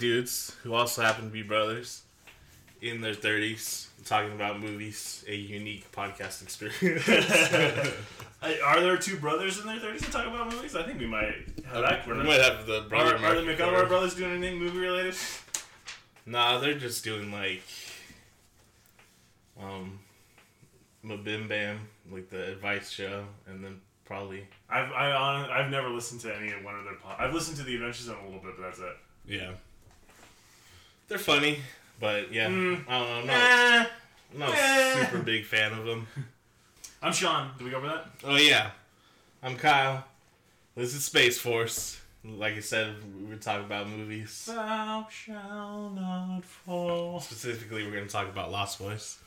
dudes who also happen to be brothers in their 30s talking about movies, a unique podcast experience. Are there two brothers in their thirties that talk about movies? I think we might have that. we might have the Are, brother are the market McElroy covered. brothers doing anything movie related? Nah, they're just doing like um Mabim Bam, like the advice show, and then probably I've I, hon- I've never listened to any of one of their. Po- I've listened to the Adventures in a little bit, but that's it. yeah. They're funny, but yeah, Mm. I don't know. I'm not, Eh. I'm not Eh. a super big fan of them. I'm Sean. Did we go over that? Oh yeah, I'm Kyle. This is Space Force. Like I said, we were talking about movies. Thou shall not fall. Specifically, we're going to talk about Lost Boys.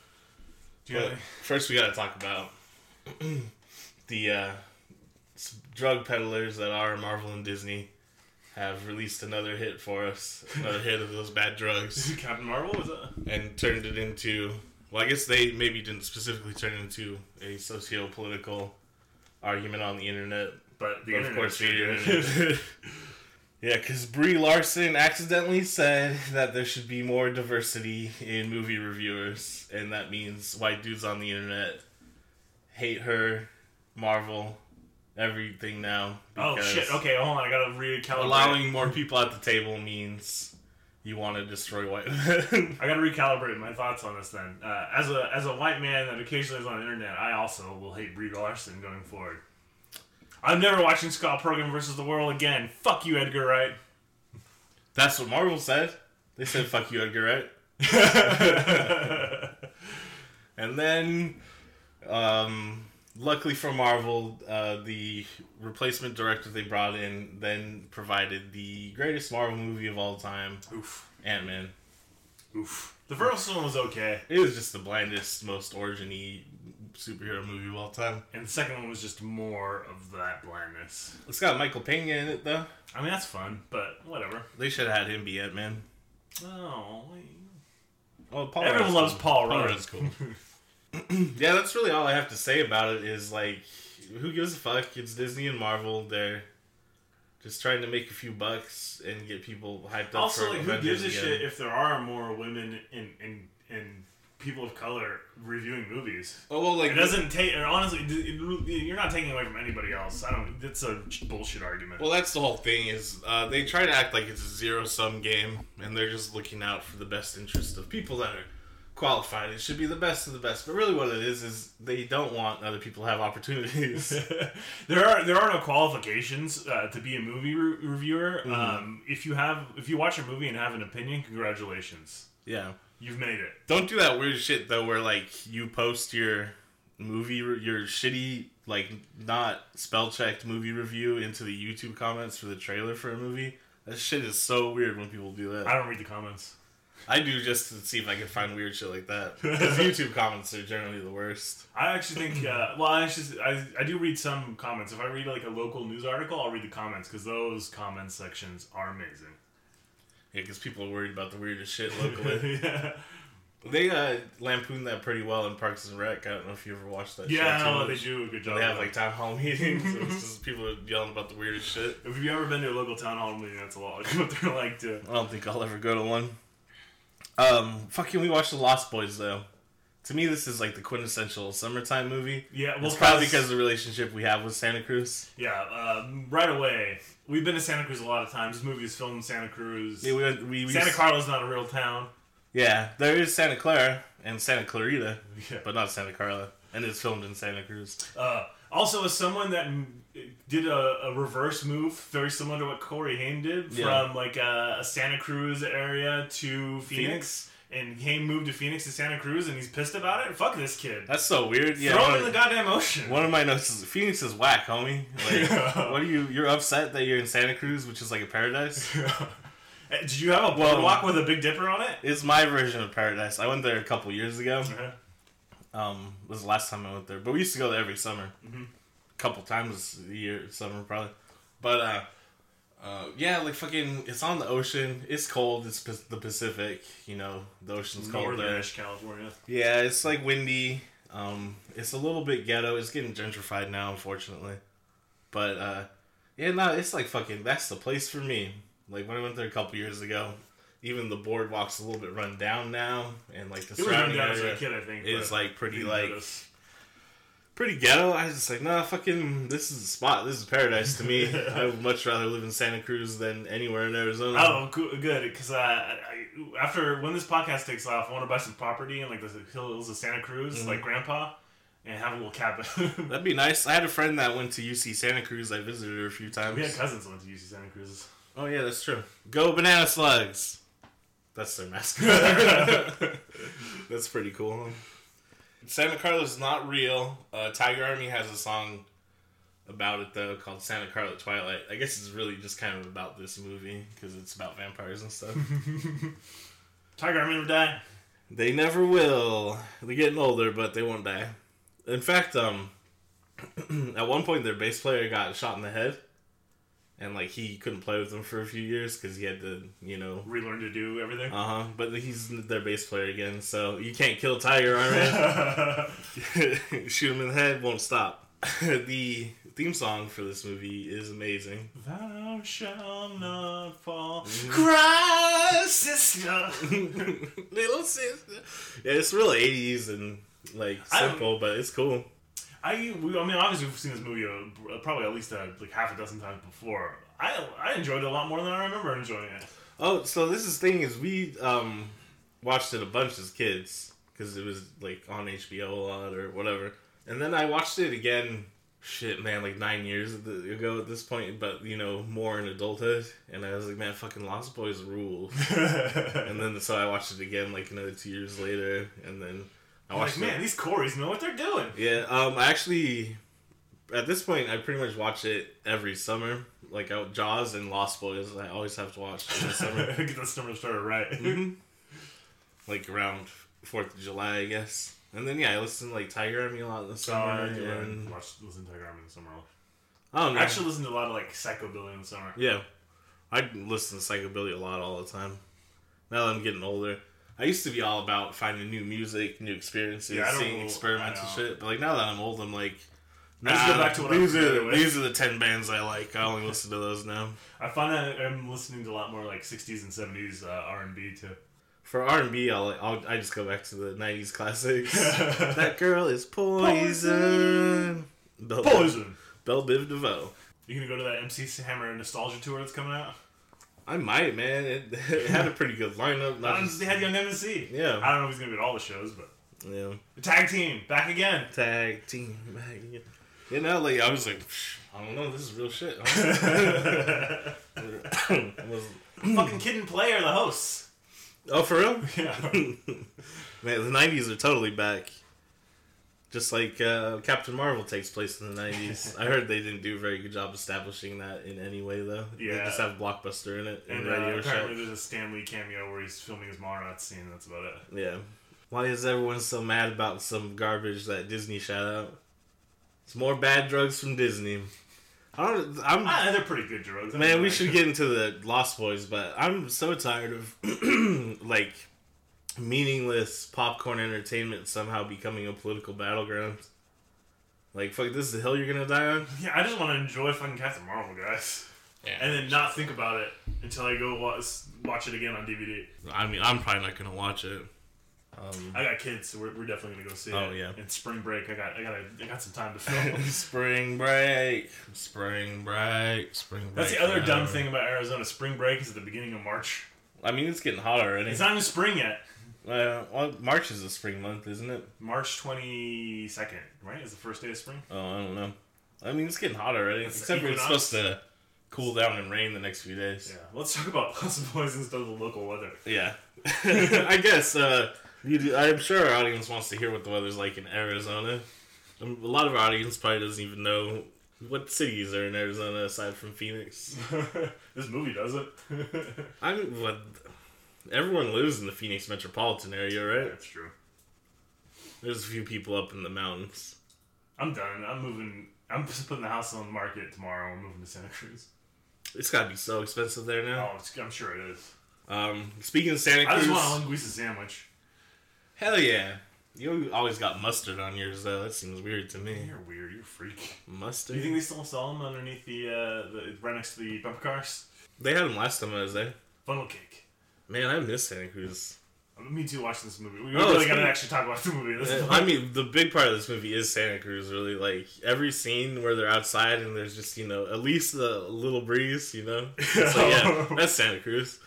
Do you But first, we got to talk about the uh, drug peddlers that are Marvel and Disney have released another hit for us, another hit of those bad drugs, Captain Marvel was it? and turned it into. Well, I guess they maybe didn't specifically turn it into a socio-political argument on the internet, But the But of course, the internet. yeah, because Brie Larson accidentally said that there should be more diversity in movie reviewers, and that means white dudes on the internet hate her, Marvel, everything now. oh shit! Okay, hold on. I gotta recalibrate. Allowing more people at the table means you want to destroy white men. I gotta recalibrate my thoughts on this then. Uh, as a as a white man that occasionally is on the internet, I also will hate Brie Larson going forward. I'm never watching Scott Pilgrim versus the World again. Fuck you, Edgar Wright. That's what Marvel said. They said, fuck you, Edgar Wright. And then, um, luckily for Marvel, uh, the replacement director they brought in then provided the greatest Marvel movie of all time, Oof. Ant Man. Oof. The first one was okay, It was just the blandest, most origin-y superhero movie of all time. and the second one was just more of that blandness. It's got Michael Pena in it, though. I mean, that's fun, but whatever. They should have had him be Ant Man. Oh, Oh, Paul everyone Rudd's loves cool. Paul Paul Rudd. Rudd's cool. yeah, that's really all I have to say about it. Is like, who gives a fuck? It's Disney and Marvel. They're just trying to make a few bucks and get people hyped up. Also, like, who gives a again. shit if there are more women in in in people of color reviewing movies? Oh well, like It doesn't take. Honestly, it- you're not taking away from anybody else. I don't. That's a bullshit argument. Well, that's the whole thing. Is uh, they try to act like it's a zero sum game, and they're just looking out for the best interest of people that are qualified. It should be the best of the best. But really, what it is is they don't want other people to have opportunities. there are there are no qualifications uh, to be a movie re- reviewer. Mm-hmm. Um, if you have if you watch a movie and have an opinion, congratulations, yeah. you've made it. Don't do that weird shit though, where like you post your movie, re- your shitty, like not spell checked movie review into the YouTube comments for the trailer for a movie. That shit is so weird when people do that. I don't read the comments. I do just to see if I can find weird shit like that. Because YouTube comments are generally the worst. I actually think. Uh, well, I actually I, I do read some comments. If I read like a local news article, I'll read the comments because those comment sections are amazing. Yeah, because people are worried about the weirdest shit locally. yeah, they uh, lampoon that pretty well in Parks and Rec. I don't know if you ever watched that. yeah, show no, they do a good job. They have like town hall meetings. and it's just people are yelling about the weirdest shit. If you've ever been to a local town hall meeting, that's a lot like what they're like too. I don't think I'll ever go to one. Um, fucking, we watched The Lost Boys though. To me, this is like the quintessential summertime movie. Yeah, well, it's probably because of the relationship we have with Santa Cruz. yeah, um, right away. We've been to Santa Cruz a lot of times. This movie is filmed in Santa Cruz. Yeah, we, we, we Santa Carla's not a real town. Yeah, there is Santa Clara and Santa Clarita, Yeah. but not Santa Carla, and it's filmed in Santa Cruz. Uh, also, as someone that did a, a reverse move, very similar to what Corey Haim did, Yeah. from like a, a Santa Cruz area to Phoenix, Phoenix? and Haim moved to Phoenix to Santa Cruz, and he's pissed about it. Fuck this kid. That's so weird. Yeah, Throw him in the goddamn ocean. one of my notes is Phoenix is whack, homie. Like, Yeah. what are you? You're upset that you're in Santa Cruz, which is like a paradise. Eh, Did you have a Well- with a Big Dipper on it? It's my version of paradise. I went there a couple years ago. Uh-huh. Um, was the last time I went there, but we used to go there every summer, Mhm. a couple times a year, summer probably. But uh, uh, yeah, like fucking, it's on the ocean. It's cold. It's Pac- the Pacific. You know, the ocean's cold there. California. Yeah, it's like windy. Um, it's a little bit ghetto. It's getting gentrified now, unfortunately. But uh, Yeah, no, it's like fucking. That's the place for me. Like when I went there a couple years ago, even the boardwalk's a little bit run down now, and like the It surrounding down as a area kid, I think. is like pretty like notice. pretty ghetto. I was just like, nah, fucking, this is a spot. This is paradise to me. I would much rather live in Santa Cruz than anywhere in Arizona. Oh, cool, good. Because uh, I, after when this podcast takes off, I want to buy some property in like the hills of Santa Cruz, Mm-hmm. like Grandpa, and have a little cabin. That'd be nice. I had a friend that went to UC Santa Cruz. I visited her a few times. we had cousins that went to UC Santa Cruz. Oh yeah, that's true. Go banana slugs. That's their mascot. that's pretty cool. Santa Carla's not real. Uh, Tiger Army has a song about it though called Santa Carla Twilight. I guess it's really just kind of about this movie because it's about vampires and stuff. Tiger Army never die. they never will. They're getting older, but they won't die. In fact, um, at one point their bass player got shot in the head. And like he couldn't play with them for a few years because he had to, you know, Relearn to do everything. Uh huh. But he's their bass player again, so you can't kill Tiger Army. Shoot him in the head, won't stop. the theme song for this movie is amazing. Thou shalt not fall. Mm-hmm. Cry, sister. Little sister. Yeah, it's real '80s and like simple, but it's cool. I, we, I mean, obviously we've seen this movie uh, probably at least uh, like half a dozen times before. I, I enjoyed it a lot more than I remember enjoying it. Oh, so this is thing is we um watched it a bunch as kids because it was like on HBO a lot or whatever, and then I watched it again. Shit, man, like nine years ago at this point, but you know more in adulthood, and I was like, man, fucking Lost Boys rule. and then so I watched it again like another two years later, and then I watched like, man, these Coreys know what they're doing. Yeah, um, I actually at this point I pretty much watch it every summer. Like I, Jaws and Lost Boys, I always have to watch in the summer. Get the summer started right. Mhm. like around Fourth of July, I guess. And then yeah, I listen to like Tiger Army a lot in the Oh, summer. I do and watch listen to Tiger Army in the summer. I don't know. I actually listen to a lot of like Psycho Psychobilly in the summer. yeah, I listen to Psychobilly a lot all the time. Now that I'm getting older, I used to be all about finding new music, new experiences, Yeah, seeing know- experiments and I know. shit. But like now that I'm old, I'm like. I just go back to what these are with. these are the ten bands I like. I only listen to those now. I find that I'm listening to a lot more like 60s and 70s uh, R&B too. For R and B, I'll, I'll I just go back to the '90s classics. that girl is poison. Bell, Poison. Bell Biv DeVoe. You gonna go to that MC Hammer nostalgia tour that's coming out? I might, man. It, it had a pretty good lineup. Not just, they had Young MC. yeah, I don't know if he's gonna be at all the shows, but yeah. the tag team back again. Tag team. man. You know, like I was like, "Psh, I don't know. This is real shit. I was- Fucking Kid and Play are the hosts. oh, for real? Yeah. Man, the '90s are totally back. Just like uh, Captain Marvel takes place in the '90s. I heard they didn't do a very good job establishing that in any way, though. Yeah, They just have Blockbuster in it and And uh, apparently there's a Stan Lee cameo where he's filming his Mallrats scene. That's about it. Yeah. Why is everyone so mad about some garbage that Disney shot out? It's more bad drugs from Disney. I don't. I'm. Ah, they're pretty good drugs. I Man, we should get into the Lost Boys, but I'm so tired of like meaningless popcorn entertainment somehow becoming a political battleground. Like, fuck, this is the hill you're gonna die on. Yeah, I just want to enjoy fucking Captain Marvel, guys, Yeah. and then not think about it until I go watch, watch it again on DVD. I mean, I'm probably not gonna watch it. Um, I got kids, so we're, we're definitely gonna go see Oh, it. yeah. In spring break, I got I got I got some time to film. spring break, spring break, spring break. That's the other dumb thing about Arizona. Spring break is at the beginning of March. I mean, it's getting hot already. It's not even spring yet. Uh, well, March is a spring month, isn't it? March twenty second, right? Is the first day of spring. Oh, I don't know. I mean, it's getting hot already. It's Except for it's supposed to cool down and rain the next few days. Yeah. Let's talk about Lost Boys instead of the local weather. Yeah. I guess, uh, you do, I'm sure our audience wants to hear what the weather's like in Arizona. Um, A lot of our audience probably doesn't even know what cities are in Arizona aside from Phoenix. this movie does it. I mean, what? Everyone lives in the Phoenix metropolitan area, right? That's true. There's a few people up in the mountains. I'm done. I'm moving. I'm just putting the house on the market tomorrow. I'm moving to Santa Cruz. It's gotta be so expensive there now. Oh, it's, I'm sure it is. Um, speaking of Santa Cruz, I just want a linguiça sandwich. hell yeah. You always got mustard on yours though. That seems weird to me. You're weird. You're a freak. Do Mustard. you think they still sell them underneath the uh, the right next to the bumper cars? they had them last time I was there? Funnel cake. Man, I miss Santa Cruz. Me too. Watching this movie. We Oh, really gotta pretty- actually talk about the movie. This Uh, I mean, the big part of this movie is Santa Cruz. Really, like every scene where they're outside and there's just you know at least a little breeze. You know, like, yeah, that's Santa Cruz.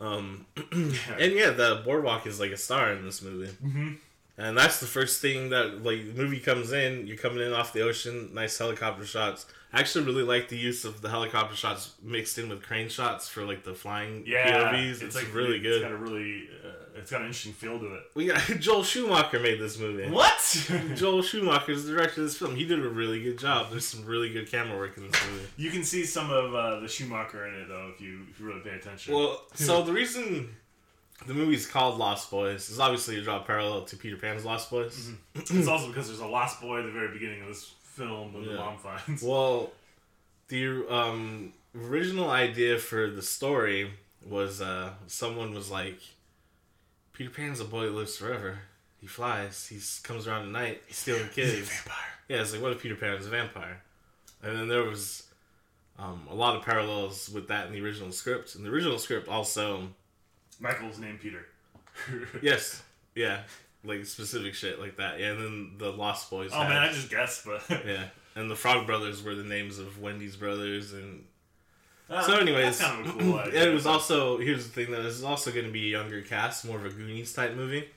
Um, and yeah, the boardwalk is like a star in this movie. Mhm. And that's the first thing that like the movie comes in. You're coming in off the ocean, nice helicopter shots. I actually really like the use of the helicopter shots mixed in with crane shots for like the flying yeah, POVs. It's, really It's good. It's got a really, uh, it's got an interesting feel to it. we got Joel Schumacher made this movie. What? Joel Schumacher is the director of this film. He did a really good job. There's some really good camera work in this movie. you can see some of uh, the Schumacher in it though if you if you really pay attention. Well, so the reason the movie's called Lost Boys is obviously to draw a parallel to Peter Pan's Lost Boys. it's also because there's a lost boy at the very beginning of this film when the mom finds. Well, the um, original idea for the story was uh, someone was like, Peter Pan's a boy that lives forever. He flies. He comes around at night. He's stealing kids. Vampire. Yeah, it's like what if Peter Pan was a vampire? And then there was um, a lot of parallels with that in the original script. In the original script, also, Michael's named Peter. yes, yeah, like specific shit like that. Yeah, and then the Lost Boys. Oh had- man, I just guessed, but yeah, and the Frog Brothers were the names of Wendy's brothers, and Uh, so anyways, that's kind of a cool idea. it was also here's the thing that this is also going to be a younger cast, more of a Goonies type movie.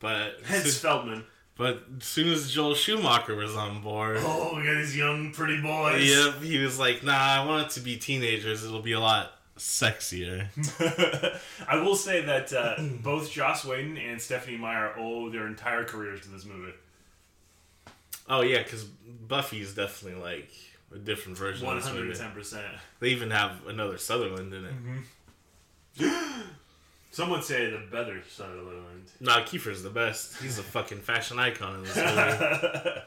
But Hence Feldman. but as soon as Joel Schumacher was on board, Oh, we got these young pretty boys. Yep, he was like, "Nah, I want it to be teenagers. It'll be a lot sexier." I will say that uh, both Joss Whedon and Stephenie Meyer owe their entire careers to this movie. Oh yeah, because Buffy's definitely like a different version One of this hundred and movie. ten percent. They even have another Sutherland in it. Some would say the better Sutherland. Nah, Kiefer's the best. He's a fucking fashion icon in this movie.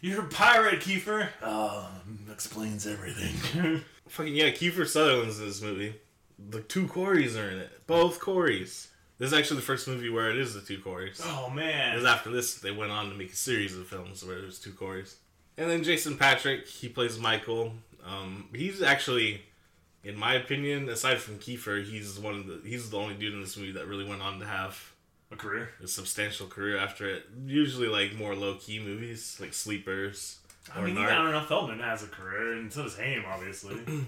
You're a pirate, Kiefer. Um, explains everything. fucking yeah, Kiefer Sutherland's in this movie. The two Coreys are in it. Both Coreys. This is actually the first movie where it is the two Coreys. oh man! Because after this, they went on to make a series of films where there's two Coreys. And then Jason Patric, he plays Michael. Um, he's actually, in my opinion, aside from Kiefer, he's one of the he's the only dude in this movie that really went on to have A career. a substantial career after it. Usually, like more low key movies, like Sleepers. I mean, Narc. even, I don't know. Feldman has a career, and so does Haim, obviously.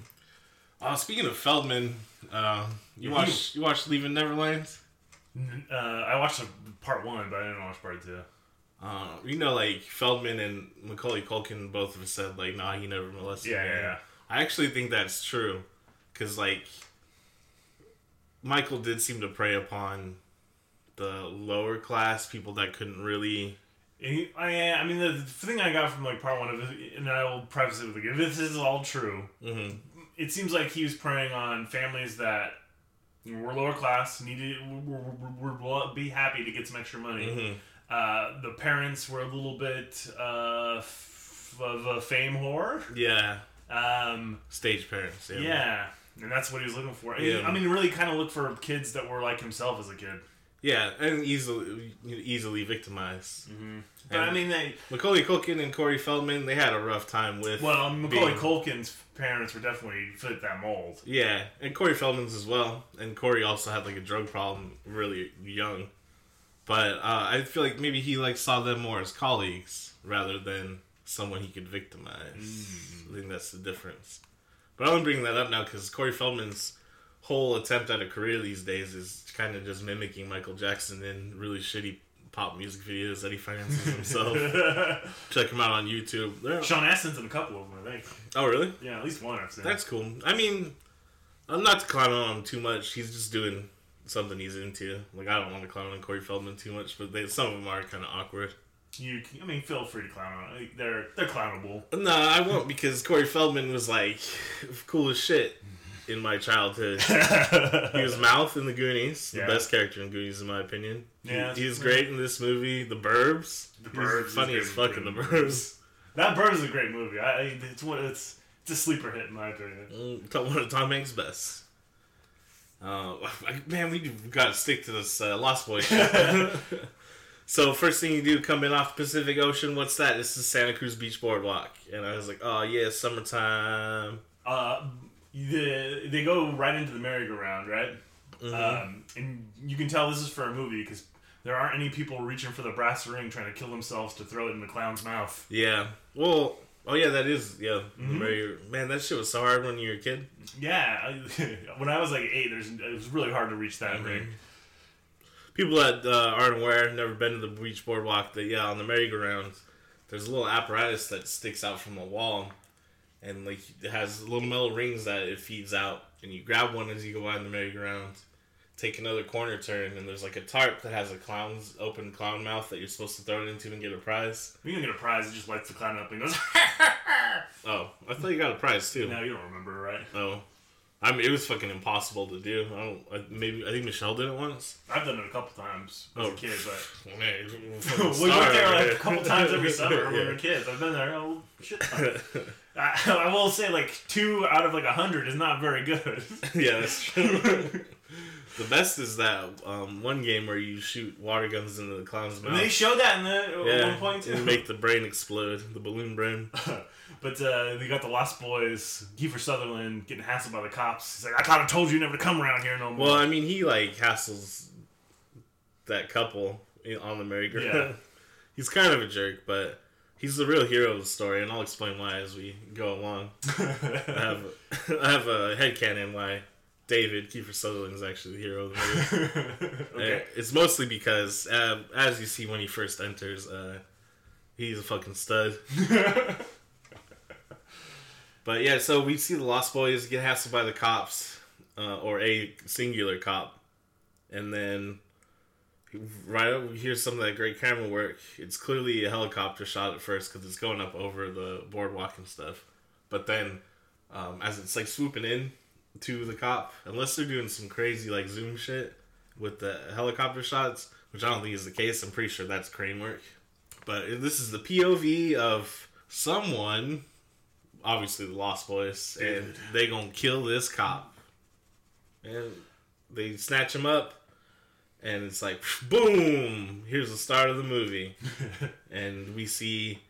Uh, speaking of Feldman, uh, you watch you watch Leaving Neverland. Uh, I watched part one, but I didn't watch part two. Uh, you know, like Feldman and Macaulay Culkin both have said like, nah, he never molested Yeah, me. yeah, yeah. I actually think that's true, because like Michael did seem to prey upon the lower class people that couldn't really. And he, I, I mean, the, the thing I got from like part one of it, and I will preface it with like, if this is all true, mhm. it seems like he was preying on families that were lower class, needed, were be happy to get some extra money. Mhm. Uh, the parents were a little bit uh, f- of a fame whore. Yeah, Um, stage parents. Yeah. yeah. And that's what he was looking for. Yeah. I mean, really kind of look for kids that were like himself as a kid. Yeah, and easily easily victimized. But I mean, they Macaulay Culkin and Corey Feldman, they had a rough time with. well, Macaulay being- Culkin's parents were definitely fit that mold. Yeah, and Corey Feldman's as well. And Corey also had like a drug problem really young. But uh, I feel like maybe he like saw them more as colleagues rather than someone he could victimize. I think that's the difference. But I'm bringing that up now because Corey Feldman's whole attempt at a career these days is kind of just mimicking Michael Jackson in really shitty pop music videos that he finances himself. Check him out on YouTube. They're- Sean Astin's in a couple of them, I think. oh, really? Yeah, at least one I've seen. That's cool. I mean, I'm not to clown on him too much. He's just doing something he's into. Like I don't want to clown on Corey Feldman too much, but they, some of them are kind of awkward. you. I mean, feel free to clown on. They're they're clownable. No, I won't because Corey Feldman was like cool as shit in my childhood. He was Mouth in the Goonies, the Yeah. best character in Goonies in my opinion. He- Yeah. he was great in this movie, The Burbs. The Burbs is funny as fuck in The Burbs. Burbs. That Bird is a great movie. I, I it's one. It's it's a sleeper hit in my opinion. Mm, One of Tom Hanks' best. Uh, man, we got to stick to this uh, Lost Boys. shit. So first thing you do coming off Pacific Ocean, what's that? This is Santa Cruz Beach Boardwalk, and I was like, oh yeah, summertime. Uh, the, they go right into the merry-go-round, right? Mm-hmm. Um, and you can tell this is for a movie because there aren't any people reaching for the brass ring trying to kill themselves to throw it in the clown's mouth. Yeah. Well, oh yeah, that is yeah. Very, man, that shit was so hard when you were a kid. Yeah, I, when I was like eight, there's it was really hard to reach that Mm-hmm. ring. People that uh, aren't aware, never been to the beach boardwalk, that yeah, on the merry-go-round, there's a little apparatus that sticks out from the wall, and like it has little metal rings that it feeds out, and you grab one as you go on the merry-go-round. Take another corner turn, and there's like a tarp that has a clown's open clown mouth that you're supposed to throw it into and get a prize. You don't get a prize; it just lights the clown up and goes. Oh, I thought you got a prize too. no, you don't remember, right? Oh, I mean, it was fucking impossible to do. I don't. I, maybe I think Michelle did it once. I've done it a couple times as Oh. a kid, but Well, man, we went there like a couple times every summer when we were kids. I've been there a shit. I, I will say, like two out of like a hundred is not very good. yeah, that's true. the best is that um, one game where you shoot water guns into the clown's mouth. And they showed that in the yeah, one point and make the brain explode, the balloon brain. but uh, they got the Lost Boys, Kiefer Sutherland getting hassled by the cops. He's like, I thought I told you never to come around here no more. Well, I mean, he like hassles that couple on the merry-go-round. Yeah. He's kind of a jerk, but he's the real hero of the story, and I'll explain why as we go along. I have I have a headcanon why David Kiefer Sutherland is actually the hero of the movie. okay. Uh, It's mostly because, uh, as you see when he first enters, uh, he's a fucking stud. but yeah, so we see the Lost Boys get hassled by the cops, uh, or a singular cop, and then right we some of that great camera work. It's clearly a helicopter shot at first because it's going up over the boardwalk and stuff, but then um, as it's like swooping in to the cop, unless they're doing some crazy like zoom shit with the helicopter shots, which I don't think is the case. I'm pretty sure that's crane work. But this is the POV of someone, obviously the Lost Boys, and they gonna kill this cop. And they snatch him up, and it's like boom. Here's the start of the movie, and we see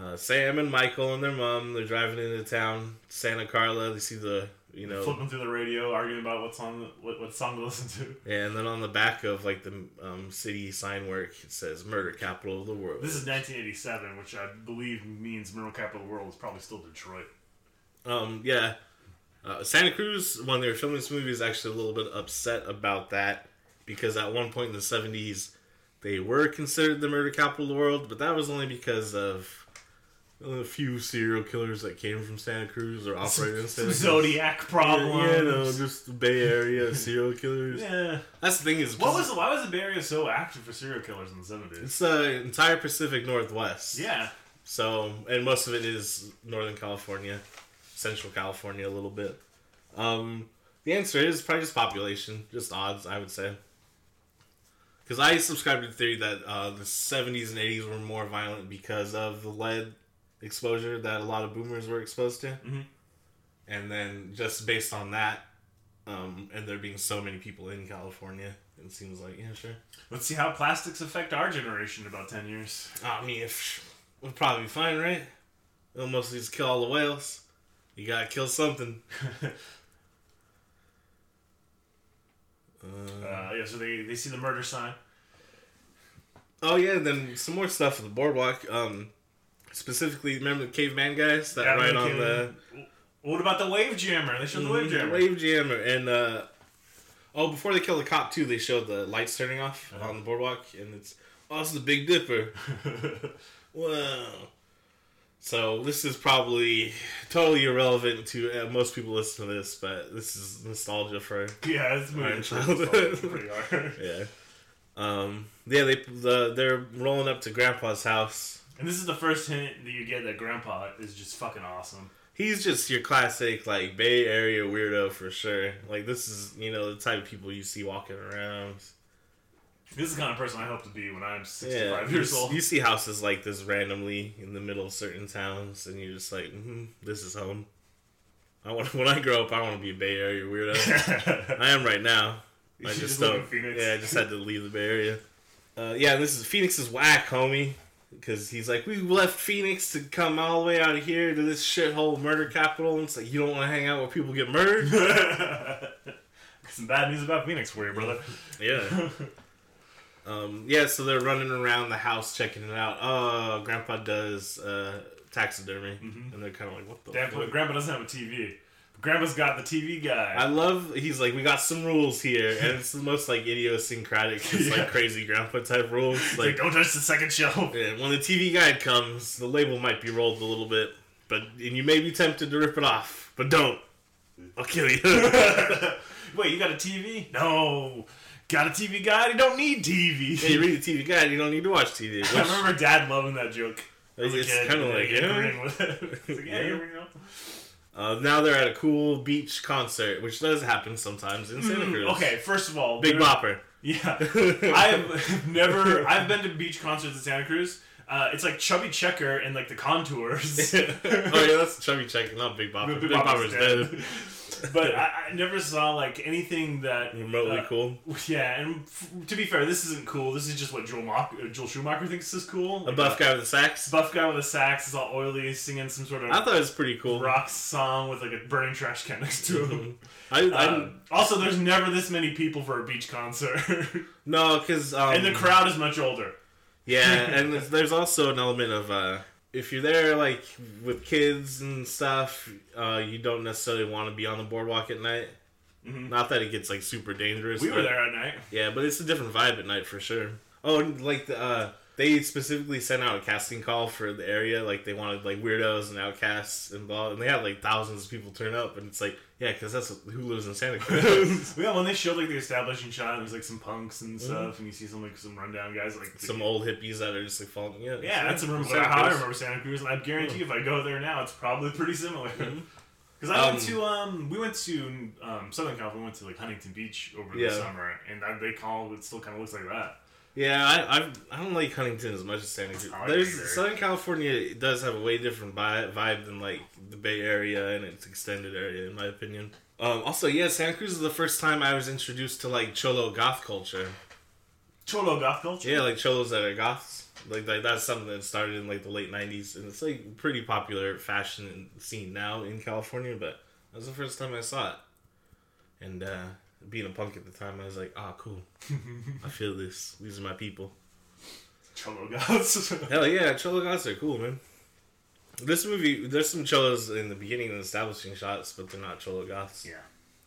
uh, Sam and Michael and their mom. They're driving into town, Santa Carla. They see the you know Flipping through the radio, arguing about what song, what, what song to listen to. And then on the back of like the um, city sign work, it says "Murder Capital of the World." This is 1987, which I believe means murder Capital of the World is probably still Detroit. um, yeah, uh, Santa Cruz when they were filming this movie is actually a little bit upset about that because at one point in the '70s they were considered the murder capital of the world, but that was only because of a few serial killers that came from Santa Cruz or operated in Santa Cruz. Zodiac problems. Yeah, you know, just the Bay Area serial killers. Yeah. That's the thing is, What was why was the Bay Area so active for serial killers in the 70s? it's the entire Pacific Northwest. Yeah. So, and most of it is Northern California, Central California a little bit. Um, the answer is probably just population, just odds, I would say. Because I subscribe to the theory that uh, the 70s and 80s were more violent because of the lead exposure that a lot of boomers were exposed to. Mhm. And then just based on that, um, and there being so many people in California, it seems like, yeah, sure. Let's see how plastics affect our generation in about 10 years. I mean, if we'll probably be fine, right? It'll mostly just kill all the whales. You gotta kill something. Uh, yeah, so they, they see the murder sign. oh yeah, then some more stuff on the boardwalk. Um, specifically, remember the caveman guys that Yeah, ride on came the. What about the wave jammer? They showed the wave Mhm, jammer. wave jammer, and uh, oh, before they kill the cop too, they showed the lights turning off Uh-huh. on the boardwalk, and it's oh, it's the Big Dipper. Wow. So this is probably totally irrelevant to uh, most people listen to this, but this is nostalgia for yeah, it's moving Iron pretty, Child. yeah. Um, yeah, they the, they're rolling up to Grandpa's house. And this is the first hint that you get that Grandpa is just fucking awesome. He's just your classic like Bay Area weirdo for sure. Like this is you know the type of people you see walking around. This is the kind of person I hope to be when I'm 65 Yeah, years you, old. you see houses like this randomly in the middle of certain towns, and you're just like, mm "This is home." I want when I grow up, I want to be a Bay Area weirdo. I am right now. You I just just don't. Phoenix. Yeah, I just had to leave the Bay Area. Uh, yeah, this is Phoenix is whack, homie. Because he's like, we left Phoenix to come all the way out of here to this shithole murder capital. And it's like, you don't want to hang out where people get murdered? Some bad news about Phoenix for you, brother. yeah. Um, yeah, so they're running around the house checking it out. Oh, Grandpa does uh, taxidermy. And they're kind of like, what the Damn, fuck? Grandpa doesn't have a TV. Grandpa's got the TV guy. I love, he's like, we got some rules here. And it's the most, like, idiosyncratic, just, Yeah. like, crazy grandpa type rules. Like, Like, don't touch the second shelf. Yeah, when the TV guide comes, the label might be rolled a little bit, but and you may be tempted to rip it off, but don't. I'll kill you. Wait, you got a TV? No. Got a TV guide? You don't need TV. yeah, you read the TV guide, you don't need to watch TV. I remember Dad loving that joke. it's kind of like, yeah. agreeing with it. It's like, yeah, Yeah. here we go. Uh, now they're at a cool beach concert, which does happen sometimes in Santa Cruz. Mm, Okay, first of all, Big Bopper. Yeah, I've never. I've been to beach concerts in Santa Cruz. Uh, it's like Chubby Checker and like the contours. oh yeah, that's Chubby Checker, not Big Bopper. Big, Bopper's dead. But I, I never saw like anything that Remotely uh, cool. Yeah, and f- to be fair, this isn't cool. This is just what Joel, Mock- uh, Joel Schumacher thinks is cool. A buff guy with a sax. buff guy with a sax is all oily, singing some sort of I thought it was pretty cool. rock song with like a burning trash can next to him. I, I Um, also, there's never this many people for a beach concert, no, because um, and the crowd is much older. Yeah, and there's- there's also an element of uh, if you're there like with kids and stuff, uh, you don't necessarily want to be on the boardwalk at night. Mhm. Not that it gets like super dangerous. We were there at night. Yeah, but it's a different vibe at night for sure. Oh, and, like the, uh, they specifically sent out a casting call for the area. Like they wanted like weirdos and outcasts and blah, and they had like thousands of people turn up, and it's like yeah, because that's who lives in Santa Cruz. yeah, when they showed like the establishing shot, and there's like some punks and stuff, and you see some like some rundown guys like Some old hippies that are just like falling. Yeah, Yeah, that's a remember how I remember Santa Cruz, and I guarantee if I go there now, it's probably pretty similar. Because I went Um, to um, we went to um, Southern California, we went to like Huntington Beach over the summer, and I, they call it still kind of looks like that. Yeah, I, I I don't like Huntington as much as Santa Cruz. There's either. Southern California does have a way different vibe, vibe than like the Bay Area and its extended area, in my opinion. Um, also, yeah, Santa Cruz is the first time I was introduced to like cholo goth culture. Cholo goth culture. Yeah, like cholos that are goths. Like, like that's something that started in like the late '90s, and it's like pretty popular fashion scene now in California. But that was the first time I saw it, and uh, being a punk at the time, I was like, "Ah, cool. I feel this. These are my people." Cholo goths. Hell yeah, cholo goths are cool, man. This movie, there's some cholos in the beginning and establishing shots, but they're not cholo goths. yeah.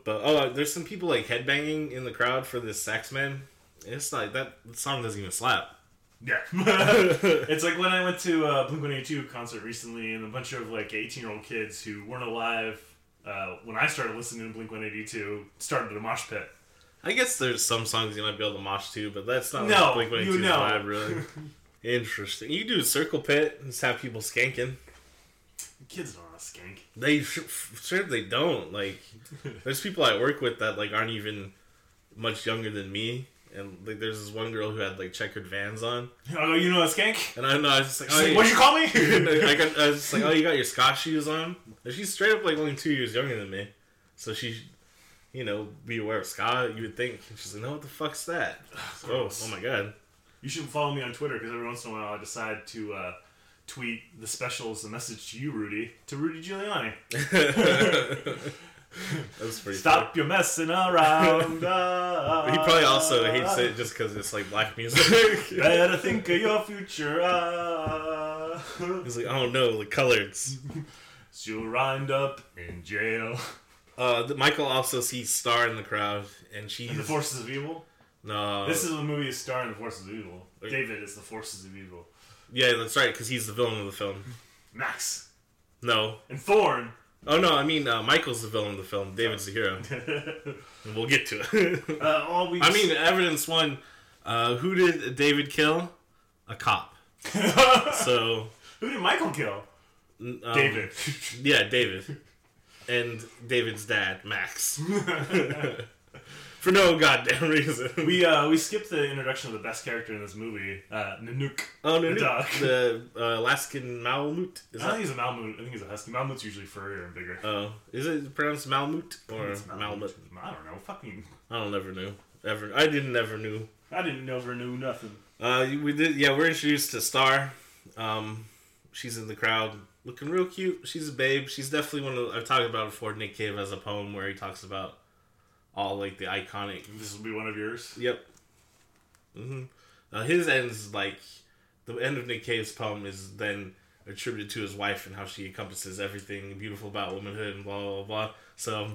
But oh, there's some people like headbanging in the crowd for this sax man. It's like that song doesn't even slap. Yeah. it's like when I went to a Blink 182 concert recently, and a bunch of like 18 year old kids who weren't alive uh, when I started listening to Blink 182 started a mosh pit. I guess there's some songs you might be able to mosh to, but that's not No, like Blink you 182's know. vibe, really. Interesting. You do a circle pit and just have people skanking. Kids don't want to skank. They sure they don't. Like, there's people I work with that like aren't even much younger than me, and like there's this one girl who had like checkered Vans on, Oh, you know a skank? and I know I was just like, oh, like. What'd you call me? I, got, I was just like, oh, you got your Scotch shoes on? And she's straight up like only two years younger than me, so she, you know, be aware of ska. You would think. And she's like, no, what the fuck's that? oh, oh my god. You should follow me on Twitter because every once in a while I decide to uh, tweet the specials, the message to you, Rudy, to Rudy Giuliani. That's pretty. Stop your messing around. funny. He probably also hates it just because it's like black music. Better think of your future. Uh, He's like, oh no, the colors. you'll wind up in jail. Uh, the, Michael also sees Star in the crowd, and she's And the Forces of Evil. no. This is a movie starring the Forces of Evil. Wait. David is the Forces of Evil. Yeah, that's right, because he's the villain of the film. Max No, and Thorn. oh no, I mean uh, Michael's the villain of the film. David's the hero, and we'll get to it. uh, all we I mean, evidence one. Uh, who did David kill? A cop. So who did Michael kill? um, David. Yeah, David, and David's dad, Max. For no goddamn reason. we uh, we skipped the introduction of the best character in this movie, uh, Nanook. oh no, the dog. the uh, Alaskan Malamute. Is I that? think he's a Malmut. I think he's a husky. Malmut's usually furrier and bigger. Oh, is it pronounced Malmute or Malmut? I don't know. Fucking. I don't never knew. Ever, I didn't ever knew. I didn't never knew nothing. Uh, we did. Yeah, we're introduced to Star. Um, she's in the crowd, looking real cute. She's a babe. She's definitely one of. I've talked about before. Nick Cave has a poem where he talks about all like the iconic. This will be one of yours. Yep. Mm-hmm. Uh, his ends like the end of Nick Cave's poem is then attributed to his wife and how she encompasses everything beautiful about womanhood and blah blah blah. So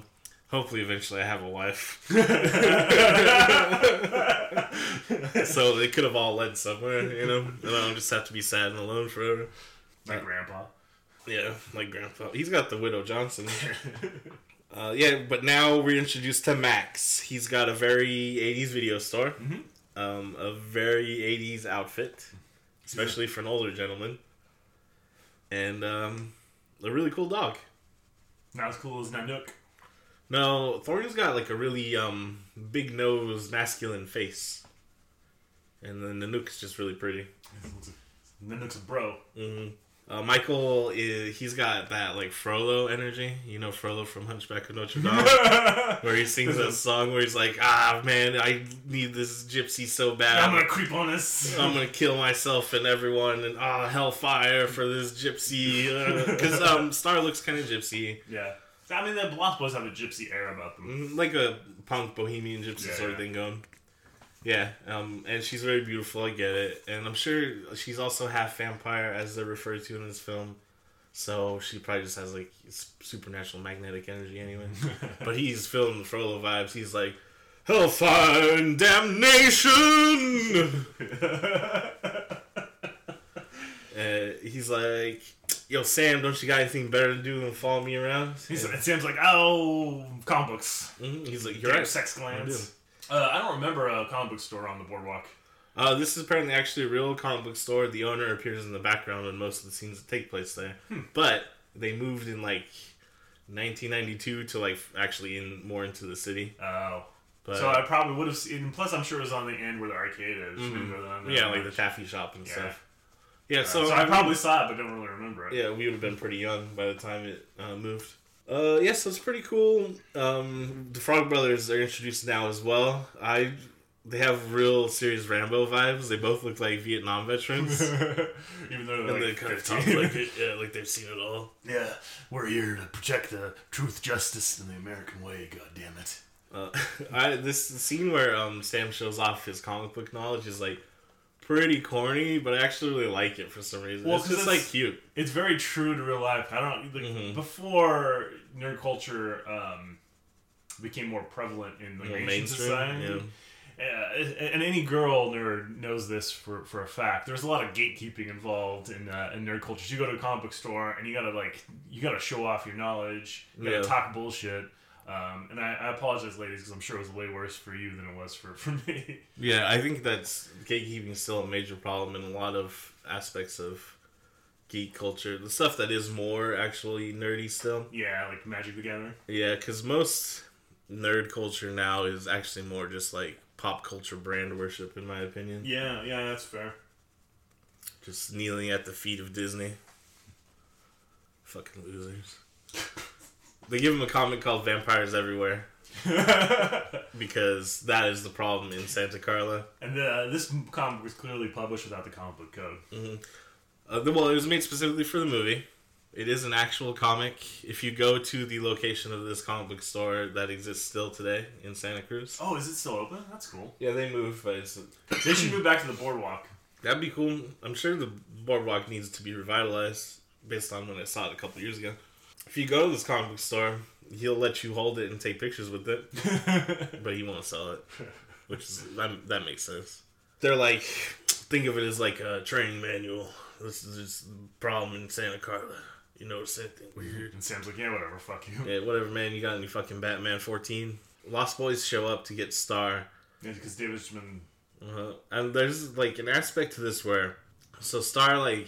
hopefully eventually I have a wife. so it could have all led somewhere, you know. And I don't just have to be sad and alone forever. My grandpa. Yeah, like Grandpa. He's got the Widow Johnson. Uh, yeah, but now we're introduced to Max. He's got a very 80s video store, Mhm. um, a very 80s outfit, especially for an older gentleman, and um, a really cool dog. Not as cool as Nanook. No, Thornton's got like a really um, big nose, masculine face, and then Nanook's just really pretty. Nanook's a bro. hmm Uh, Michael is he's got that like Frollo energy, you know Frollo from Hunchback of Notre Dame. where he sings that song where he's like, "Ah, man, I need this gypsy so bad. I'm gonna creep on this. I'm gonna kill myself and everyone, and ah, hellfire for this gypsy." Because um, Star looks kind of gypsy, yeah. I mean, the Lost Boys have a gypsy air about them. Mm, like a punk bohemian gypsy Yeah, sort of yeah. thing going. Yeah, um, and she's very beautiful. I get it, and I'm sure she's also half vampire, as they're referred to in this film. So she probably just has like supernatural magnetic energy anyway. but he's feeling the Frollo vibes. He's like, hellfire and damnation. Uh, he's like, yo, Sam, don't you got anything better to do than follow me around? He's, And- seems like, oh, comic books. Mhm, he's like, You're right. sex glands. Uh, I don't remember a comic book store on the boardwalk. Uh, this is apparently actually a real comic book store. The owner appears in the background in most of the scenes that take place there. Hmm. But they moved in like 1992 to like actually in more into the city. Oh. But so I probably would have seen. Plus, I'm sure it was on the end where the arcade is. Mhm. Didn't go down there yeah, like the taffy shop and Yeah. stuff. Yeah, Uh, so, so I probably saw it, but don't really remember it. yeah we would have been pretty young by the time it uh, moved. Uh, yeah, so it's pretty cool. Um, the Frog Brothers are introduced now as well. I they have real serious Rambo vibes. They both look like Vietnam veterans. Even though they're And they like kind of talk like it, yeah, like they've seen it all. yeah, we're here to protect the truth, justice, and the American way. God damn it. Uh, I this scene where um Sam shows off his comic book knowledge is like pretty corny, but I actually really like it for some reason. Well, it's just it's- like cute. It's very true to real life. I don't like Mhm. before nerd culture um, became more prevalent in the Asian mainstream, society. Uh, and any girl nerd knows this for, for a fact. There's a lot of gatekeeping involved in uh, in nerd culture. You go to a comic book store and you gotta like you gotta show off your knowledge. You gotta Yeah. talk bullshit. Um, and I, I apologize, ladies, because I'm sure it was way worse for you than it was for, for me. Yeah, I think that's gatekeeping is still a major problem in a lot of aspects of geek culture. The stuff that is more actually nerdy still. yeah, like Magic the Gathering. Yeah, because most nerd culture now is actually more just like pop culture brand worship, in my opinion. Yeah, yeah, that's fair. Just kneeling at the feet of Disney. Fucking losers. they give him a comic called Vampires Everywhere because that is the problem in Santa Carla. And uh, this comic was clearly published without the comic book code. Uh, the- well, it was made specifically for the movie. It is an actual comic. If you go to the location of this comic book store that exists still today in Santa Cruz. Oh, is it still open? That's cool. Yeah, they moved, but it's They should move back to the boardwalk. that'd be cool. I'm sure the boardwalk needs to be revitalized based on when I saw it a couple years ago. If you go to this comic book store, he'll let you hold it and take pictures with it, but he won't sell it, which is that, that makes sense. They're like, think of it as like a training manual. This is just problem in Santa Carla. You notice anything weird? and Sam's like, yeah, whatever, fuck you. Yeah, whatever, man. You got any fucking Batman 14? Lost Boys show up to get Star. Yeah, because David's been. Uh-huh. And there's like an aspect to this where, so Star like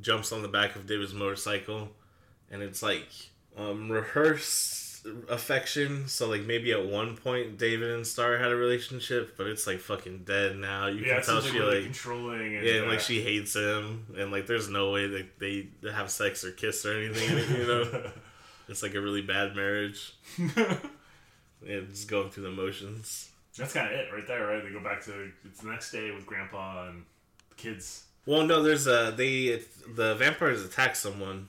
jumps on the back of David's motorcycle, and it's like um, rehearsed affection. So like maybe at one point David and Star had a relationship, but it's like fucking dead now. You Yeah, can tell seems like she really like controlling. And, yeah, and, like uh, she hates him, and like there's no way that they have sex or kiss or anything. You know, it's like a really bad marriage. Yeah, just going through the motions. That's kind of it right there, right? They go back to it's the next day with Grandpa and kids. Well, no, there's a they the vampires attack someone.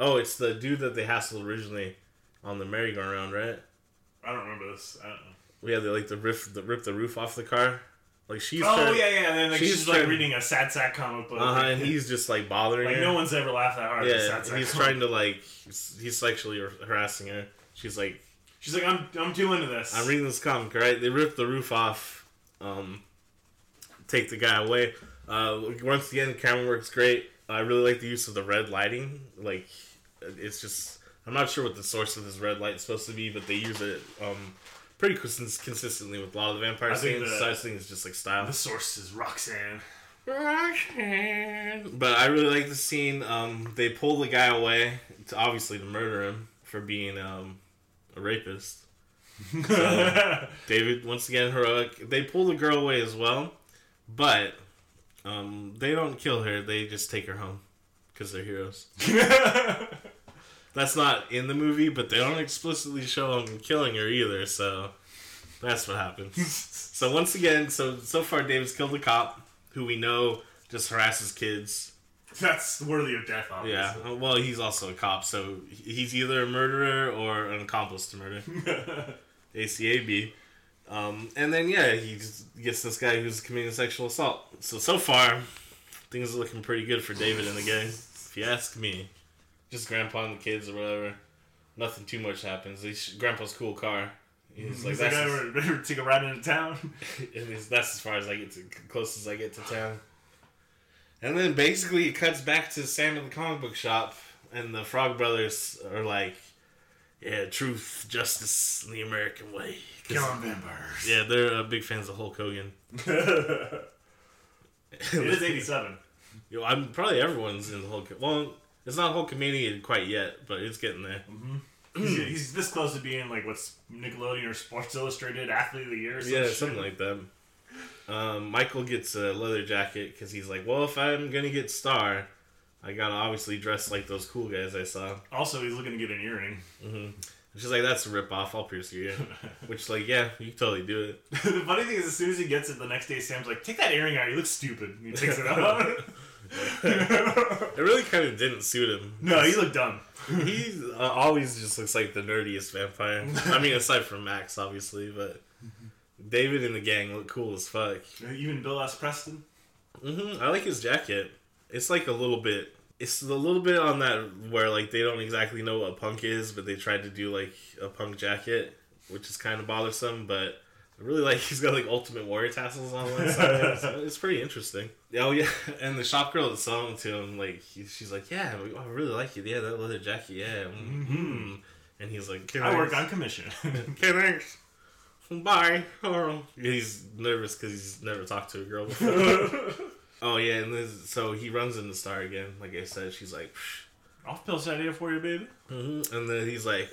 Oh, it's the dude that they hassled originally on the merry-go-round, right? I don't remember this. I don't know. We had the like the rip the rip the roof off the car. Like she's Oh trying- yeah, yeah. And then like, she's she's, like trying- reading a sad sack comic book. Uh-huh, and he's just like bothering her. like her. no one's ever laughed that hard. yeah, he's comic. trying to like he's, sexually harassing her. She's like, She's like, I'm I'm too into this. I'm reading this comic, right? They rip the roof off, um, take the guy away. Uh, once again, the camera works great. I really like the use of the red lighting. Like, it's just I'm not sure what the source of this red light is supposed to be, but they use it um pretty cons- consistently with a lot of the vampire I scenes. the- so I just think it's just like style. the source is Roxanne. Roxanne. But I really like the scene. Um, they pull the guy away, to obviously to murder him for being um, a rapist. David, once again, heroic. They pull the girl away as well, but um, they don't kill her. They just take her home because they're heroes. That's not in the movie, but they don't explicitly show him killing her either. So that's what happens. so once again, so so far, David's killed a cop who we know just harasses kids. That's worthy of death, obviously. Yeah. Well, he's also a cop, so he's either a murderer or an accomplice to murder. ACAB. Um, and then yeah, he just gets this guy who's committing sexual assault. So so far, things are looking pretty good for David and the gang. If you ask me, just Grandpa and the kids or whatever. Nothing too much happens. He's, Grandpa's cool car. He's like He's like, that's I as, ever, ever take a ride into town. and that's as far as I get to close as I get to town. And then basically it cuts back to Sam at the comic book shop, and the Frog Brothers are like, "Yeah, truth, justice, and the American way." Killing vampires. Yeah, they're uh, big fans of Hulk Hogan. it is 87. Yo, I'm probably everyone's in the Hulk. Well, it's not Hulkamania quite yet, but it's getting there. He's, he's this close to being like what's Nickelodeon or Sports Illustrated Athlete of the Year. Or some yeah, shit. something like that. Um, Michael gets a leather jacket because he's like, well, if I'm gonna get Star, I gotta obviously dress like those cool guys I saw. Also, he's looking to get an earring. And she's like, that's a rip off. I'll pierce your ear. Which, like, yeah, you can totally do it. the funny thing is, as soon as he gets it, the next day Sam's like, "Take that earring out. You look stupid." And he takes it out. It really kind of didn't suit him. no, he looked dumb. He uh, always just looks like the nerdiest vampire. I mean, aside from Max, obviously, but David and the gang look cool as fuck. Even Bill S. Preston. hmm I like his jacket. It's like a little bit. It's a little bit on that where like they don't exactly know what a punk is, but they tried to do like a punk jacket, which is kind of bothersome. But I really like he's got like Ultimate Warrior tassels on one side. so it's pretty interesting. Oh yeah, and the shop girl that's selling to him, like he, she's like, "Yeah, I really like you. Yeah, that leather jacket. Yeah." Mm-hmm. And he's like, Can I work on commission. Okay, thanks. Bye. Oh. He's nervous because he's never talked to a girl before. oh yeah, and this, so he runs into Star again. Like I said, she's like, I'll pill that idea for you, baby. mm-hmm. and then he's like,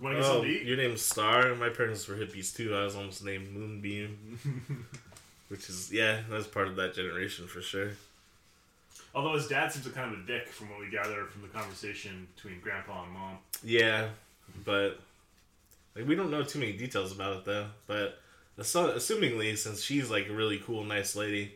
You want to get "Oh, something to eat? your name's Star. My parents were hippies too. I was almost named Moonbeam." Which is yeah, that's part of that generation for sure. Although his dad seems like kind of a dick from what we gather from the conversation between grandpa and mom. Yeah, but like we don't know too many details about it though. But assu- assumingly, since she's like a really cool, nice lady,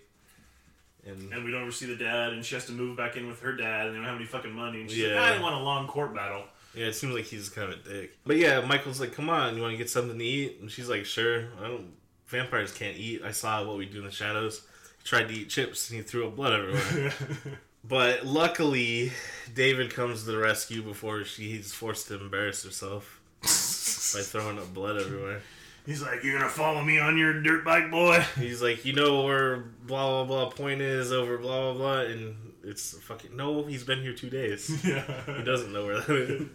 and And we don't ever see the dad, and she has to move back in with her dad, and they don't have any fucking money. And she's Yeah. like, I didn't want a long court battle. Yeah, it seems like he's kind of a dick. But yeah, Michael's like, "Come on, you want to get something to eat?" And she's like, "Sure." I don't. Vampires can't eat. I saw what we do in the shadows. He tried to eat chips and he threw up blood everywhere. but luckily, David comes to the rescue before she's forced to embarrass herself by throwing up blood everywhere. He's like, You're gonna follow me on your dirt bike, boy? He's like, "You know where blah blah blah point is over blah blah blah," and it's fucking no. He's been here two days. Yeah, He doesn't know where that is.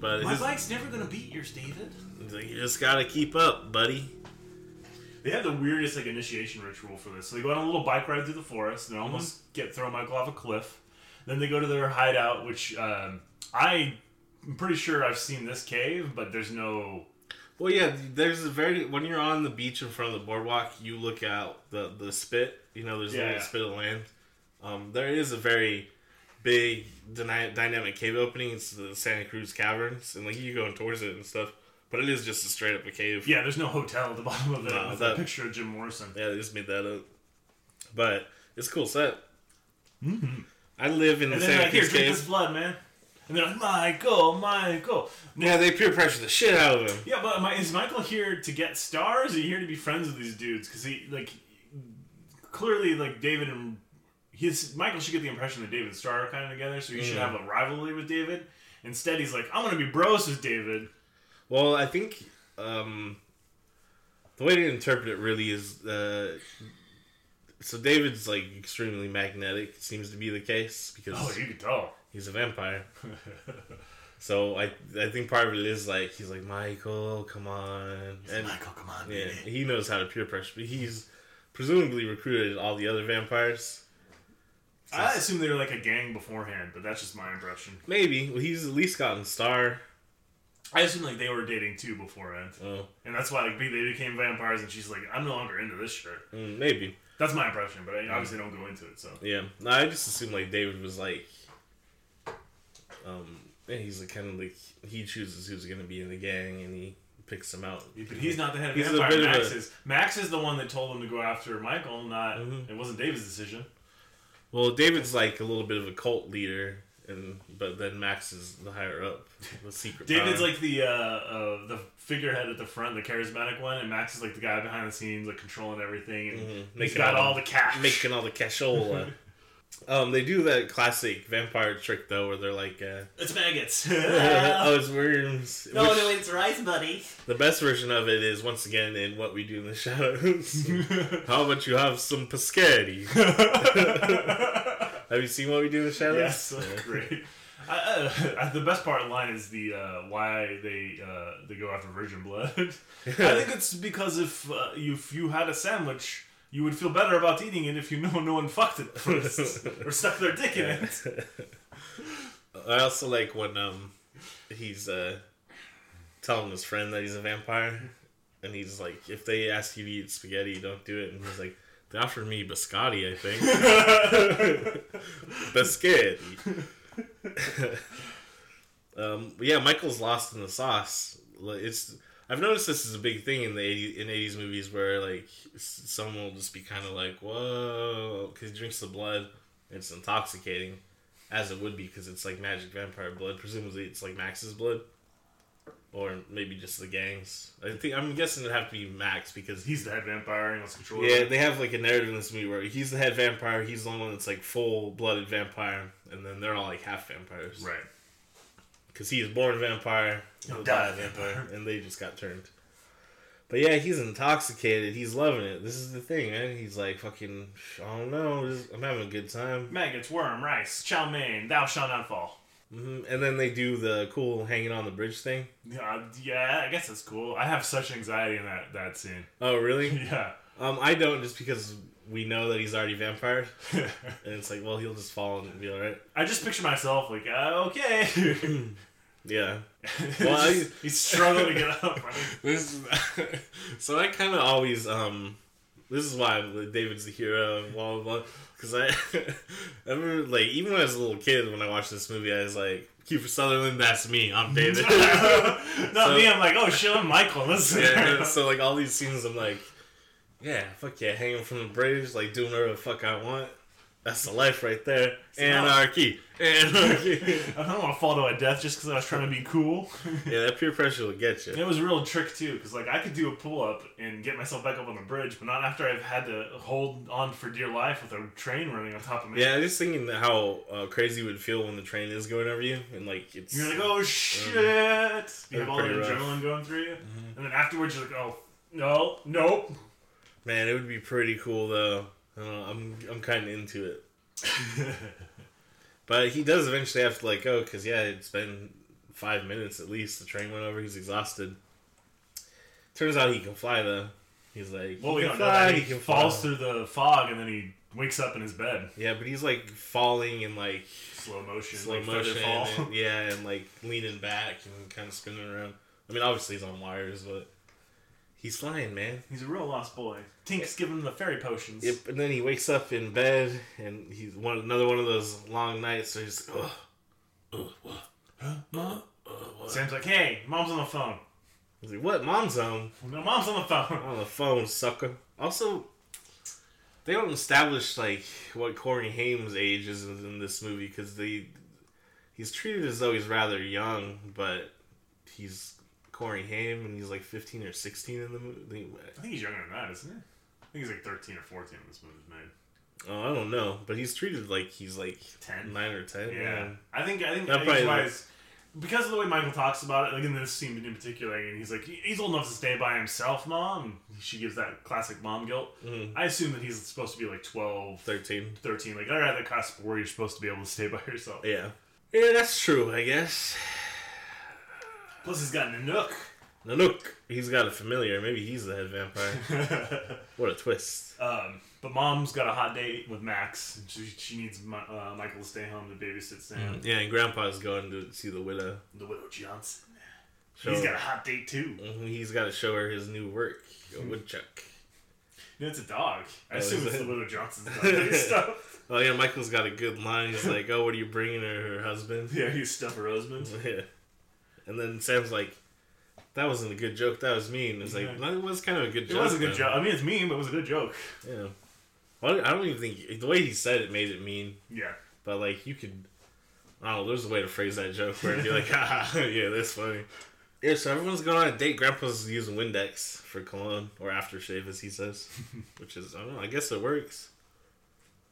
But My his, bike's never gonna beat yours, David. he's like, you just gotta keep up, buddy. They have the weirdest like initiation ritual for this. So they go on a little bike ride through the forest. and They almost get throw Michael off a cliff. Then they go to their hideout, which um, I I'm pretty sure I've seen this cave, but there's no. Well, yeah, there's a very when you're on the beach in front of the boardwalk, you look out the the spit. You know, there's a Yeah. little spit of land. Um, there is a very big dyna- dynamic cave opening. It's the Santa Cruz Caverns, and like you going towards it and stuff. But it is just a straight up a cave. Yeah, there's no hotel at the bottom of it No, with that- a picture of Jim Morrison. Yeah, they just made that up. But It's a cool set. I live in the And then like, here, Syracuse drink this blood, man. And they're like, Michael, Michael. Yeah, they peer pressure the shit out of him. Yeah, but I- is Michael here to get stars? Or he here to be friends with these dudes? Because he like clearly like David and his Michael should get the impression that David and Star are kind of together, so he should Mm. have a rivalry with David. Instead, he's like, I'm gonna be bros with David. Well, I think um, the way to interpret it really is uh, so David's like extremely magnetic. Seems to be the case because Oh, you can tell. He's a vampire. So I I think part of it is like he's like Michael, come on, and Michael, come on, yeah, baby. he knows how to peer pressure. But he's presumably recruited all the other vampires. I assume they were like a gang beforehand, but that's just my impression. Maybe well, he's at least gotten Star. I assume like they were dating too beforehand, Oh, and that's why like they became vampires. And she's like, I'm no longer into this shit. mm, maybe. That's my impression, but I obviously don't go into it. So Yeah, no, I just assumed like David was like, um, yeah, he's like kind of like he chooses who's gonna be in the gang and he picks them out. But he's not the head of He's a Vampire. bit of Max a- is. Max is the one that told him to go after Michael. Not Mhm. it wasn't David's decision. Well, David's like a little bit of a cult leader, and but then Max is the higher up, the secret. David's power. like the uh, uh, the figurehead at the front, the charismatic one, and Max is like the guy behind the scenes, like controlling everything, and Mhm. he's Making got all all the cash. making all the cashola. Um, they do that classic vampire trick though, where they're like, uh, it's maggots. "Oh, it's worms." No, Which- no, it's rice, buddy. The best version of it is once again in what we do in the shadows. How about you have some pescati? Have you seen what we do in the shadows? yes, great. Uh, uh, the best part of the line is the uh, why they uh, they go after virgin blood. I think it's because if uh, you if you had a sandwich, you would feel better about eating it if you know no one fucked it first or stuck their dick in it. I also like when um he's uh telling his friend that he's a vampire, and he's like, if they ask you to eat spaghetti, don't do it. And he's like, they offered me biscotti, I think. biscotti. um, yeah, Michael's lost in the sauce. It's I've noticed this is a big thing in the 80, in eighties movies where like someone will just be kind of like whoa because he drinks the blood. It's intoxicating, as it would be because it's like magic vampire blood. Presumably, it's like Max's blood, or maybe just the gangs. I think I'm guessing it'd have to be Max because He's the head vampire. And he wants control. yeah, they have like a narrative in this movie where he's the head vampire, he's the one that's like full blooded vampire, and then they're all like half vampires. right. Because he is born vampire, He'll die a vampire, and they just got turned. But yeah, he's intoxicated. He's loving it. This is the thing, man. He's like fucking. I don't know. I'm having a good time. Maggots, worm, rice, chow mein, thou shalt not fall. hmm And then they do the cool hanging on the bridge thing. Yeah, yeah, I guess that's cool. I have such anxiety in that that scene. Oh, really? Yeah. um, I don't just because we know that he's already vampire, and it's like, well, he'll just fall and be all right. I just picture myself like, uh, okay. Yeah. well, I- he's struggling to get up. I mean, This so I kind of always um. This is why David's the hero blah blah blah. Because I, I remember like even when I was a little kid when I watched this movie I was like Kiefer Sutherland that's me I'm David. Not So- me, I'm like, oh shit, I'm Michael. This yeah, so like all these scenes I'm like, yeah, fuck yeah, hanging from the bridge, like doing whatever the fuck I want. That's the life right there. now- Anarchy, anarchy. I don't want to fall to my death just because I was trying to be cool. yeah, that peer pressure will get you. It was a real trick too, because like I could do a pull up and get myself back up on the bridge, but not after I've had to hold on for dear life with a train running on top of me. Yeah, I just thinking how uh, crazy it would feel when the train is going over you, and like it's. You're like, oh shit! you have all the rough. adrenaline going through you, and then afterwards you're like, oh no, nope. Man, it would be pretty cool though. I don't know, I'm I'm kind of into it. But he does eventually have to like oh, go because yeah, it's been five minutes at least. The train went over. He's exhausted. Turns out he can fly though. He's like, well, we he don't can know fly. that. He He can falls fly. through the fog and then he wakes up in his bed, Yeah, but he's like falling in like slow motion, slow like motion. fall. And, yeah, and like leaning back and kind of spinning around. I mean, obviously he's on wires, but he's flying, man. He's a real lost boy. Tink's giving him the fairy potions. Yep, and then he wakes up in bed, and he's one another one of those long nights. So he's ugh, ugh, what? Mom? Uh, what? Sam's like, hey, mom's on the phone. He's like, "What? Mom's home? No, mom's on the phone. On the phone, sucker." Also, they don't establish like what Corey Haim's age is in this movie because they he's treated as though he's rather young, but he's Corey Haim and he's like fifteen or sixteen in the movie. I think he's younger than that, isn't he? I think he's like 13 or 14 when this movie's made. Oh, I don't know, but he's treated like he's like 10? nine or ten. Yeah. I think, I think That probably- age-wise, because of the way Michael talks about it, like in this scene in particular, and he's like, he's old enough to stay by himself, mom. She gives that classic mom guilt. Mhm. I assume that he's supposed to be like 12, thirteen. 13, like, they're at the cusp where you're supposed to be able to stay by yourself. Yeah, yeah, that's true. I guess. Plus, he's got Nanook. Nanook, he's got a familiar. Maybe he's the head vampire. what a twist. um, but mom's got a hot date with Max. And she, she needs uh, Michael to stay home to babysit Sam. Yeah, and Grandpa's going to see the widow. The widow Johnson. Show He's got a hot date too. Mhm, He's got to show her his new work, a woodchuck. No, it's a dog. I Oh, assume it's it? the widow Johnson's dog stuff. Oh yeah, Michael's got a good line. He's like, "Oh, what are you bringing her? Her husband?" Yeah, you stuff her husband. Yeah. And then Sam's like, "That wasn't a good joke. That was mean." It's like, Yeah. "No, it was kind of a good It joke." was a good joke. I mean, it's mean, but it was a good joke. Yeah. Well, I don't even think the way he said it made it mean, Yeah. but like you could, I don't know. There's a way to phrase that joke where it'd be like, "Ha, ah, yeah, that's funny." Yeah, so everyone's going on a date. Grandpa's using Windex for cologne or aftershave, as he says, which is I don't know. I guess it works.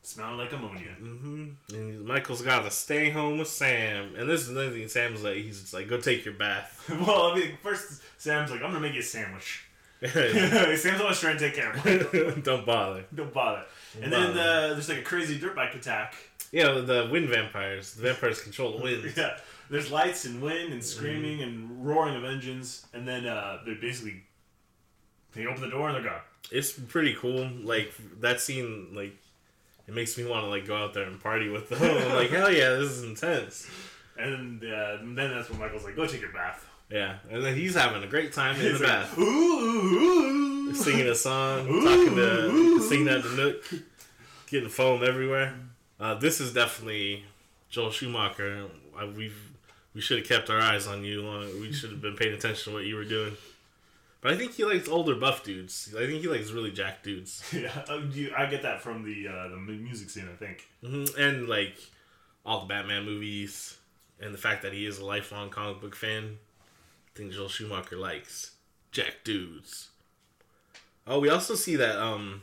Smelling like ammonia. hmm And Michael's got to stay home with Sam. And this is another thing Sam's like, he's just like, go take your bath. well, I mean, first Sam's like, I'm gonna make you a sandwich. Sam's always trying to take care of Michael. Don't bother. Don't bother. And Don't then uh, there's like a crazy dirt bike attack. Yeah, the wind vampires. The vampires control the wind. Yeah. There's lights and wind and screaming and roaring of engines, and then uh, they basically they open the door and they're gone. It's pretty cool. Like that scene, like it makes me want to like go out there and party with them. I'm like hell yeah, this is intense. And uh, then that's when Michael's like, "Go take your bath." Yeah, and then he's having a great time in the like, bath, Ooh, ooh, ooh. singing a song, Ooh, talking to, ooh. singing at the nook, getting foam everywhere. Uh, this is definitely Joel Schumacher. I, we've we should have kept our eyes on you. Long, we should have been paying attention to what you were doing. But I think he likes older buff dudes. I think he likes really jacked dudes. Yeah, you, I get that from the uh, the music scene. I think. hmm And like all the Batman movies, and the fact that he is a lifelong comic book fan. I think Joel Schumacher likes jack dudes. Oh, we also see that um,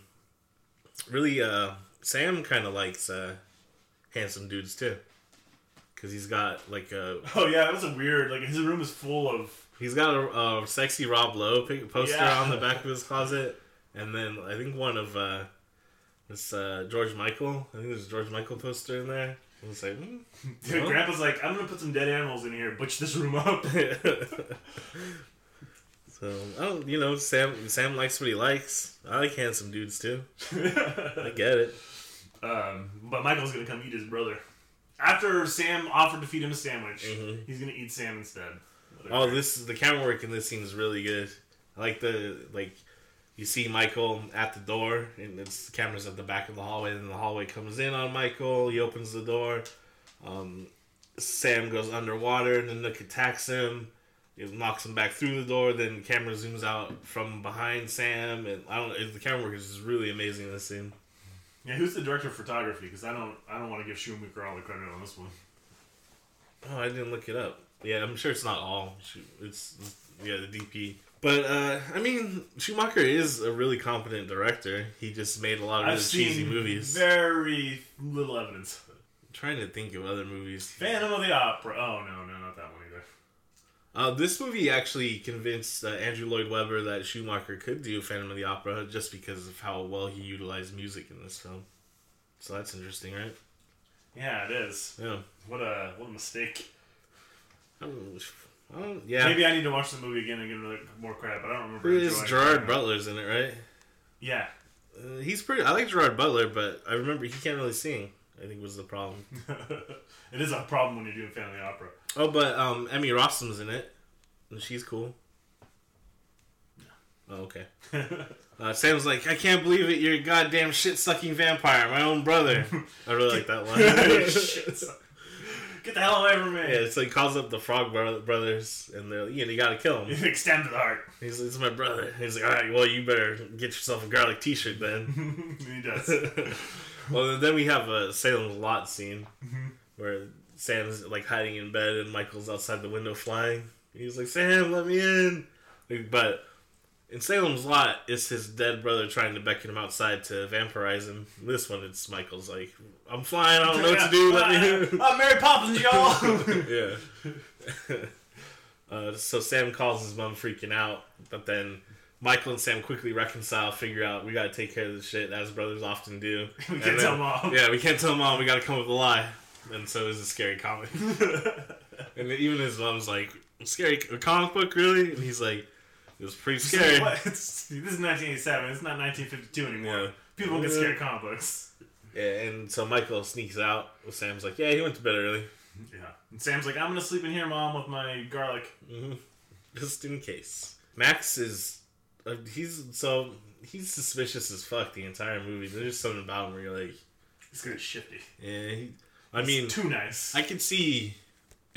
really uh, Sam kind of likes uh, handsome dudes too, because he's got like a Oh yeah, that was a weird. Like his room is full of. He's got a, a sexy Rob Lowe poster Yeah. on the back of his closet, and then I think one of uh, this uh, George Michael. I think there's a George Michael poster in there. I was like, hmm. Dude, Well. Grandpa's like, I'm gonna put some dead animals in here, butch this room up. so I don't, you know, Sam. Sam likes what he likes. I like handsome dudes too. I get it. um, but Michael's gonna come eat his brother. After Sam offered to feed him a sandwich, Mhm. he's gonna eat Sam instead. Oh, this the camera work in this scene is really good. I like the like. You see Michael at the door, and it's the camera's at the back of the hallway. And the hallway comes in on Michael. He opens the door. Um, Sam goes underwater, and then Nook attacks him. It knocks him back through the door. Then the camera zooms out from behind Sam, and I don't. The camera work is just really amazing in this scene. Yeah, who's the director of photography? Because I don't, I don't want to give Schumacher all the credit on this one. Oh, I didn't look it up. Yeah, I'm sure it's not all. It's yeah, the DP. But uh, I mean, Schumacher is a really competent director. He just made a lot of I've really cheesy movies. very little evidence. I'm trying to think of other movies. Phantom of the Opera. Oh no, no, not that one either. Uh, this movie actually convinced uh, Andrew Lloyd Webber that Schumacher could do Phantom of the Opera just because of how well he utilized music in this film. So that's interesting, right? Yeah, it is. Yeah. What a what a mistake. I don't, I don't, yeah. Maybe I need to watch the movie again and give it more credit. But I don't remember. Is Gerard it. Butler's in it, right? Yeah. Uh, he's pretty. I like Gerard Butler, but I remember he can't really sing. I think was the problem. it is a problem when you're doing family opera. Oh, but um, Emmy Rossum's in it, and she's cool. Oh, okay. Uh, Sam's like, I can't believe it. You're a goddamn shit sucking vampire, my own brother. I really like that line. Get the hell away from me. Yeah, so he calls up the Frog bro- Brothers, and they're like, know you gotta kill him. Extend to the heart. He's like, "It's my brother." He's like, "All right, well you better get yourself a garlic T-shirt then." he does. well, then we have a Salem's Lot scene Mm-hmm. where Sam's like hiding in bed and Michael's outside the window flying. He's like, "Sam, let me in," but. In Salem's Lot, it's his dead brother trying to beckon him outside to vampirize him. This one, it's Michael's like, "I'm flying, I don't know what to do. Let me in." I'm Mary Poppins, y'all. yeah. uh, so Sam calls his mom freaking out, but then Michael and Sam quickly reconcile, figure out we gotta take care of this shit as brothers often do. We And can't then- tell mom. Yeah, we can't tell mom. We gotta come up with a lie. And so it's a scary comic. and even his mom's like, "Scary a comic book, really?" And he's like, "It was pretty scary." This is 1987. It's not 1952 anymore. Yeah. People don't get scared of comic books. Yeah, and so Michael sneaks out. Sam's like, "Yeah, he went to bed early, Yeah. And Sam's like, I'm gonna sleep in here, mom, with my garlic. hmm just in case." Max is, uh, he's so he's suspicious as fuck the entire movie. There's just something about him where you're like, He's gonna shifty. yeah. He, I He's mean, too nice. I could see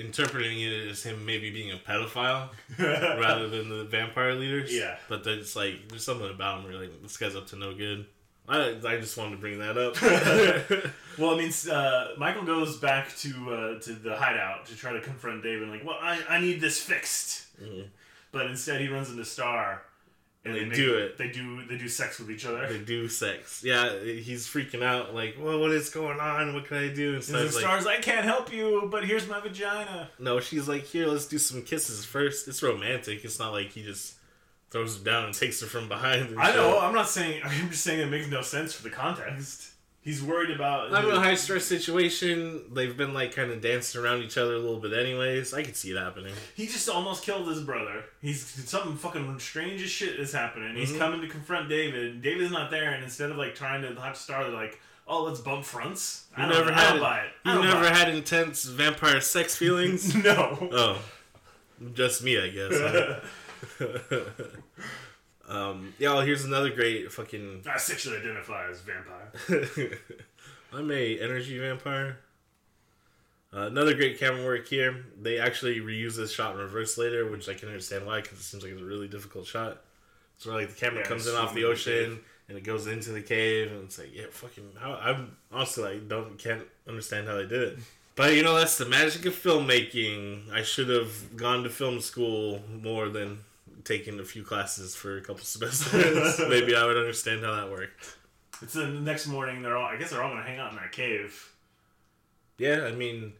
interpreting it as him maybe being a pedophile rather than the vampire leaders. Yeah. But there's like there's something about him where like this guy's up to no good. I, I just wanted to bring that up. Well, I mean, uh, Michael goes back to uh, to the hideout to try to confront David. Like, well, I, I need this fixed. Mhm. But instead, he runs into Star, and They make- do it. They do they do sex with each other. they do sex. Yeah, he's freaking out. Like, well, what is going on? What can I do? And Star's like, Star's I can't help you, but here's my vagina. no. She's like, here, let's do some kisses first. It's romantic. It's not like he just throws her down and takes her from behind. I shit. know. I'm not saying. I'm just saying it makes no sense for the context. He's worried about. I'm in a high stress situation. They've been like kind of dancing around each other a little bit, anyways. I could see it happening. He just almost killed his brother. He's something fucking strange as shit is happening. He's Mhm. coming to confront David. David's not there, and instead of like trying to hot star, they're like, "Oh, let's bump fronts." I You don't, never I had it. buy it. I You never had intense vampire sex feelings? no. oh, just me, I guess. um, yeah. Well, here's another great fucking. I sexually identify as vampire. I'm a energy vampire. Uh, another great camera work here. They actually reuse this shot in reverse later, which I can understand why, because it seems like it's a really difficult shot. So like the camera Yeah, comes in off the ocean and it goes into the cave, and it's like yeah, fucking. How, I'm honestly like don't can't understand how they did it. But you know that's the magic of filmmaking. I should have gone to film school more than taken a few classes for a couple semesters. Maybe I would understand how that worked. It's the next morning. They're all. I guess they're all gonna hang out in that cave. Yeah, I mean,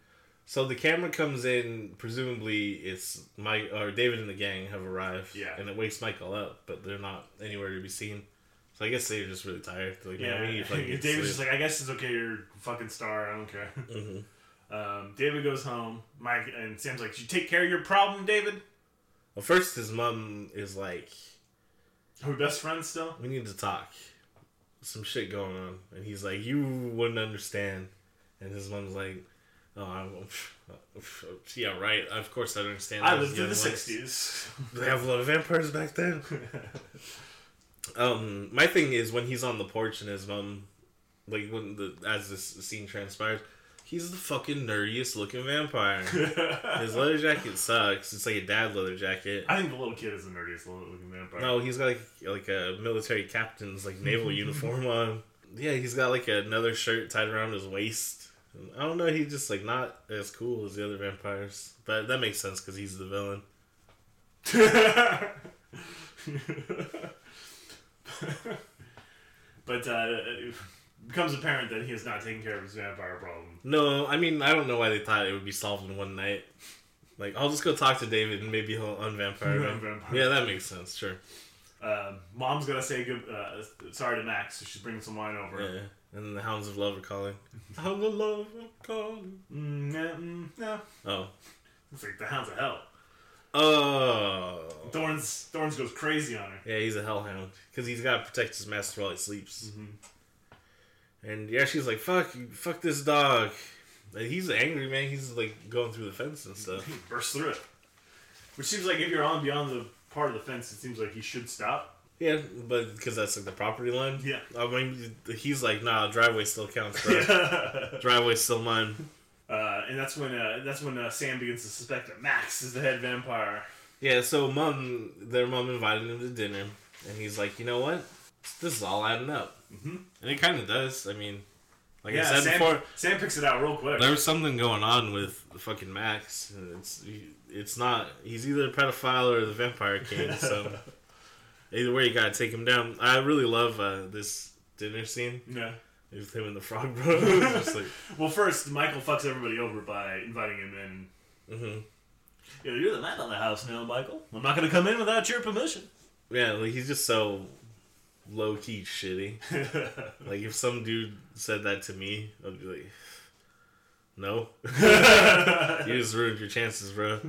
so the camera comes in. Presumably, it's Mike or David and the gang have arrived. Yeah. and it wakes Michael up, but they're not anywhere to be seen. So I guess they're just really tired. They're like, Yeah. man, we need to fucking David's just like, I guess it's okay. You're a fucking star. I don't care. Mhm. Um, David goes home. Mike and Sam's like, "You take care of your problem, David." Well, first his mom is like, Are we best friends still? "We need to talk." Some shit going on, and he's like, "You wouldn't understand," and his mom's like. Oh, I'm, yeah, right. Of course, I understand. I lived in the ones. '60s. They have a lot of vampires back then? Um, my thing is when he's on the porch and his mom, like when the as this scene transpires, he's the fucking nerdiest looking vampire. His leather jacket sucks. It's like a dad leather jacket. I think the little kid is the nerdiest looking vampire. No, he's got like like a military captain's like naval uniform on. Yeah, he's got like another shirt tied around his waist. I don't know. He's just like not as cool as the other vampires, but that makes sense because he's the villain. but uh, becomes apparent that he is not taking care of his vampire problem. No, I mean I don't know why they thought it would be solved in one night. Like I'll just go talk to David and maybe he'll unvampire me. Unvampire. Yeah, that makes sense. Sure. Um, Mom's gonna say good, uh, sorry to Max, so she's bringing some wine over. Yeah. And the Hounds of Love are calling. Hounds of Love are calling. Mm, yeah, mm, no, Oh. it's like the Hounds of Hell. Oh. Thorns, Thorns goes crazy on her. Yeah, he's a hellhound because he's got to protect his master while he sleeps. Mm-hmm. And yeah, she's like, "Fuck, fuck this dog." And he's angry, man. He's like going through the fence and stuff. He bursts through it, which seems like if you're on beyond the part of the fence, it seems like he should stop. Yeah, but because that's like the property line. Yeah. I mean, he's like, "Nah, driveway still counts, bro. Driveway's still mine." Uh, and that's when uh, that's when uh, Sam begins to suspect that Max is the head vampire. Yeah, so mom, their mom invited him to dinner, and he's like, you know what? This is all adding up, Mm-hmm. and it kind of does. I mean, like yeah, I said Sam, before, Sam picks it out real quick. there was something going on with fucking Max. It's it's not. He's either a pedophile or the vampire king. So either way, you gotta take him down. I really love uh, this dinner scene yeah. with him and the Frog Bros. Like, Well, first Michael fucks everybody over by inviting him in. Mm-hmm. Yeah, you're the man of the house now, Michael. I'm not going to come in without your permission. yeah, like he's just so low key shitty. Like if some dude said that to me, I'd be like, no, you just ruined your chances, bro.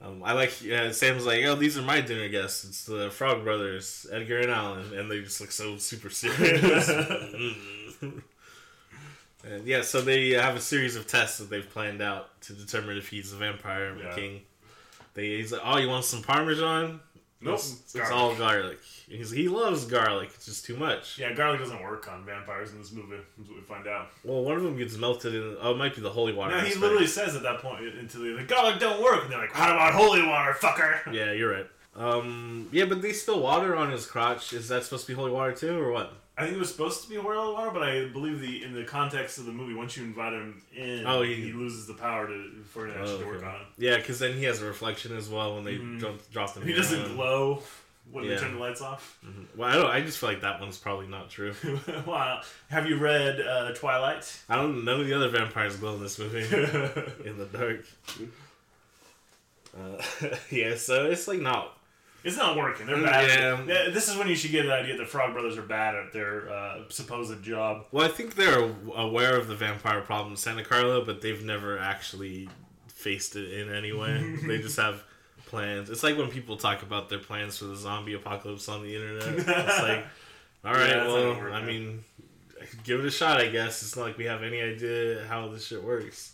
Um, I like yeah, Sam's like, oh, these are my dinner guests. It's the Frog Brothers, Edgar and Allan, and they just look so super serious. and yeah, so they have a series of tests that they've planned out to determine if he's a vampire or Yeah. king. They he's like, oh, you want some Parmesan? Nope. It's, it's all garlic. He's, he loves garlic. It's just too much. Yeah, garlic doesn't work on vampires in this movie. That's what we find out. Well, one of them gets melted in. Oh, it might be the holy water. No, he aspect. literally says at that point until the like, garlic don't work, and they're like, "How about holy water, fucker?" Yeah, you're right. Um, yeah, but they spill water on his crotch. Is that supposed to be holy water too, or what? I think it was supposed to be holy water, but I believe the in the context of the movie, once you invite him in, Oh, he, he- loses the power to for it actually to work okay. on him. Yeah, because then he has a reflection as well when they Mhm. drop, drop them. He down. doesn't glow when Yeah. they turn the lights off. Mhm. Well, I don't. I just feel like that one's probably not true. wow. Have you read uh, Twilight? I don't. None of the other vampires glow in this movie in the dark. Uh, yeah, so it's like not. It's not working. They're bad. Yeah. This is when you should get an idea that Frog Brothers are bad at their uh, supposed job. Well, I think they're aware of the vampire problem in Santa Carla, but they've never actually faced it in any way. they just have plans. It's like when people talk about their plans for the zombie apocalypse on the internet. It's like, all right, Yeah, well, I mean, give it a shot. I guess it's not like we have any idea how this shit works.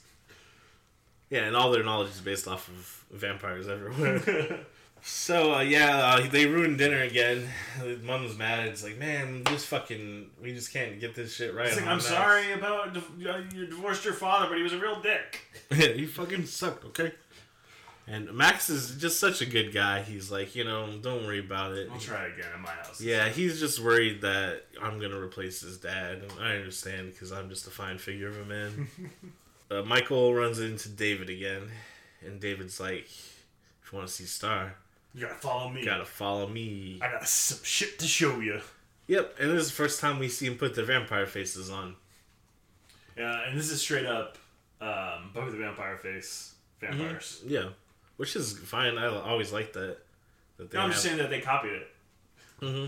Yeah, and all their knowledge is based off of vampires everywhere. So uh, yeah, uh, they ruined dinner again. Mom's mad. It's like, man, just fucking, we just can't get this shit right. Like, I'm Max." sorry about uh, you divorced your father, but he was a real dick. he fucking sucked. Okay. And Max is just such a good guy. He's like, you know, don't worry about it. I'll try again at my house. Yeah, he's just worried that I'm gonna replace his dad, and I understand because I'm just a fine figure of a man. uh, Michael runs into David again, and David's like, "If you want to see Star, You gotta follow me. gotta follow me." I got some shit to show you. Yep, and this is the first time we see him put the vampire faces on. Yeah, and this is straight up um, Buffy the Vampire face vampires. Yeah, which is fine. I always like that. That they No, I'm have. just saying that they copied it. hmm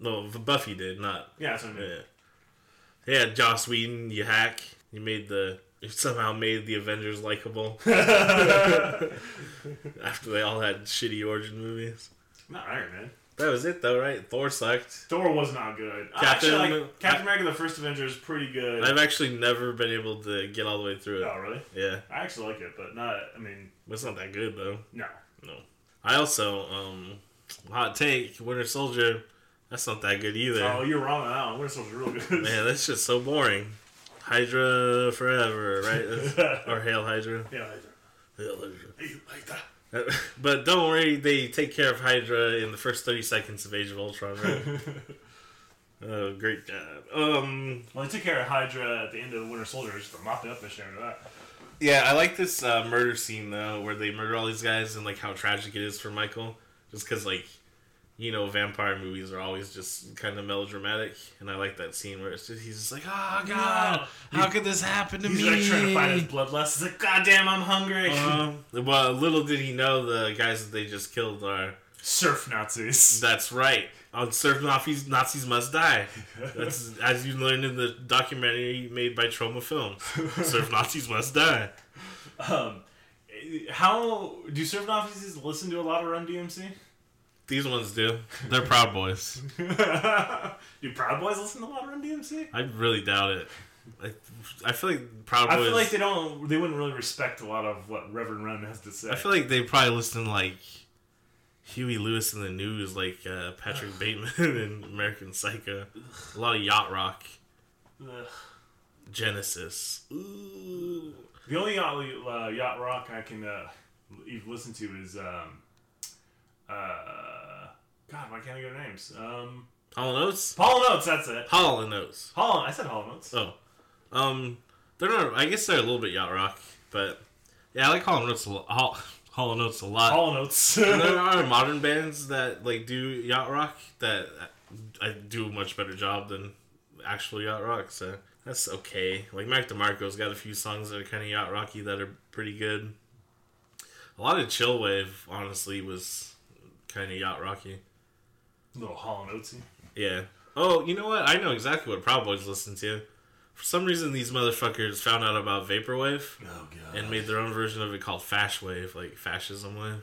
No, Buffy did not. Yeah, that's what I mean. Yeah, yeah. Joss Whedon, you hack. You made the. You somehow made the Avengers likable after they all had shitty origin movies. Not Iron Man. That was it, though, right? Thor sucked. Thor was not good. Captain- actually like Captain America: The First Avenger is pretty good. I've actually never been able to get all the way through it. oh, really? Yeah, I actually like it, but not. I mean, it's not that good though. no. No. I also um, hot take Winter Soldier. That's not that good either. Oh, you're wrong on that one. Winter Soldier's real good. Man, that's just so boring. Hydra forever, right? Or Hail Hydra. yeah, I Hail Hydra. But don't worry, they take care of Hydra in the first 30 seconds of Age of Ultron, right? oh, great job. Um, well, they took care of Hydra at the end of the Winter Soldier, just to mop it up mission after that. yeah, I like this uh, murder scene, though, where they murder all these guys and, like, how tragic it is for Michael. Just because, like, you know, vampire movies are always just kind of melodramatic. And I like that scene where it's just, he's just like, oh, God, how could this happen to He's me? like trying to find his bloodlust. He's like, God damn, I'm hungry. Um, well, little did he know the guys that they just killed are. Surf Nazis. That's right. On Surf Nazis, Nazis must die. That's as you learned in the documentary made by Troma Films. Surf Nazis must die. Um, how do Surf Nazis listen to a lot of Run DMC? These ones do. They're Proud Boys. do Proud Boys listen to a lot of Run DMC? I really doubt it. I, I feel like Proud I feel like they don't. They wouldn't really respect a lot of what Reverend Run has to say. I feel like they probably listen to like Huey Lewis in the news, like uh, Patrick Bateman and American Psycho. A lot of yacht rock. Ugh. Genesis. Ooh. The only yacht, uh, yacht rock I can uh, even listen to is um, uh, God, why can't I get their names? Um, Hall and Oates. Notes, that's it. Hall and Oates. Hall, I said Hall Notes. Oh, um, they're not. I guess they're a little bit yacht rock, but yeah, I like Hall and Oates a lot. Hall, Hall and Oates a lot. Hall Notes. And there are modern bands that like do yacht rock that I do a much better job than actual yacht rock. So that's okay. Like Mac DeMarco's got a few songs that are kind of yacht rocky that are pretty good. A lot of chill wave, honestly, was kind of yacht rocky. little Hall Notesy. Yeah. Oh, you know what? I know exactly what Proud Boys listen to. For some reason, these motherfuckers found out about vaporwave Oh and made their own version of it called Fash Wave, like fascism wave.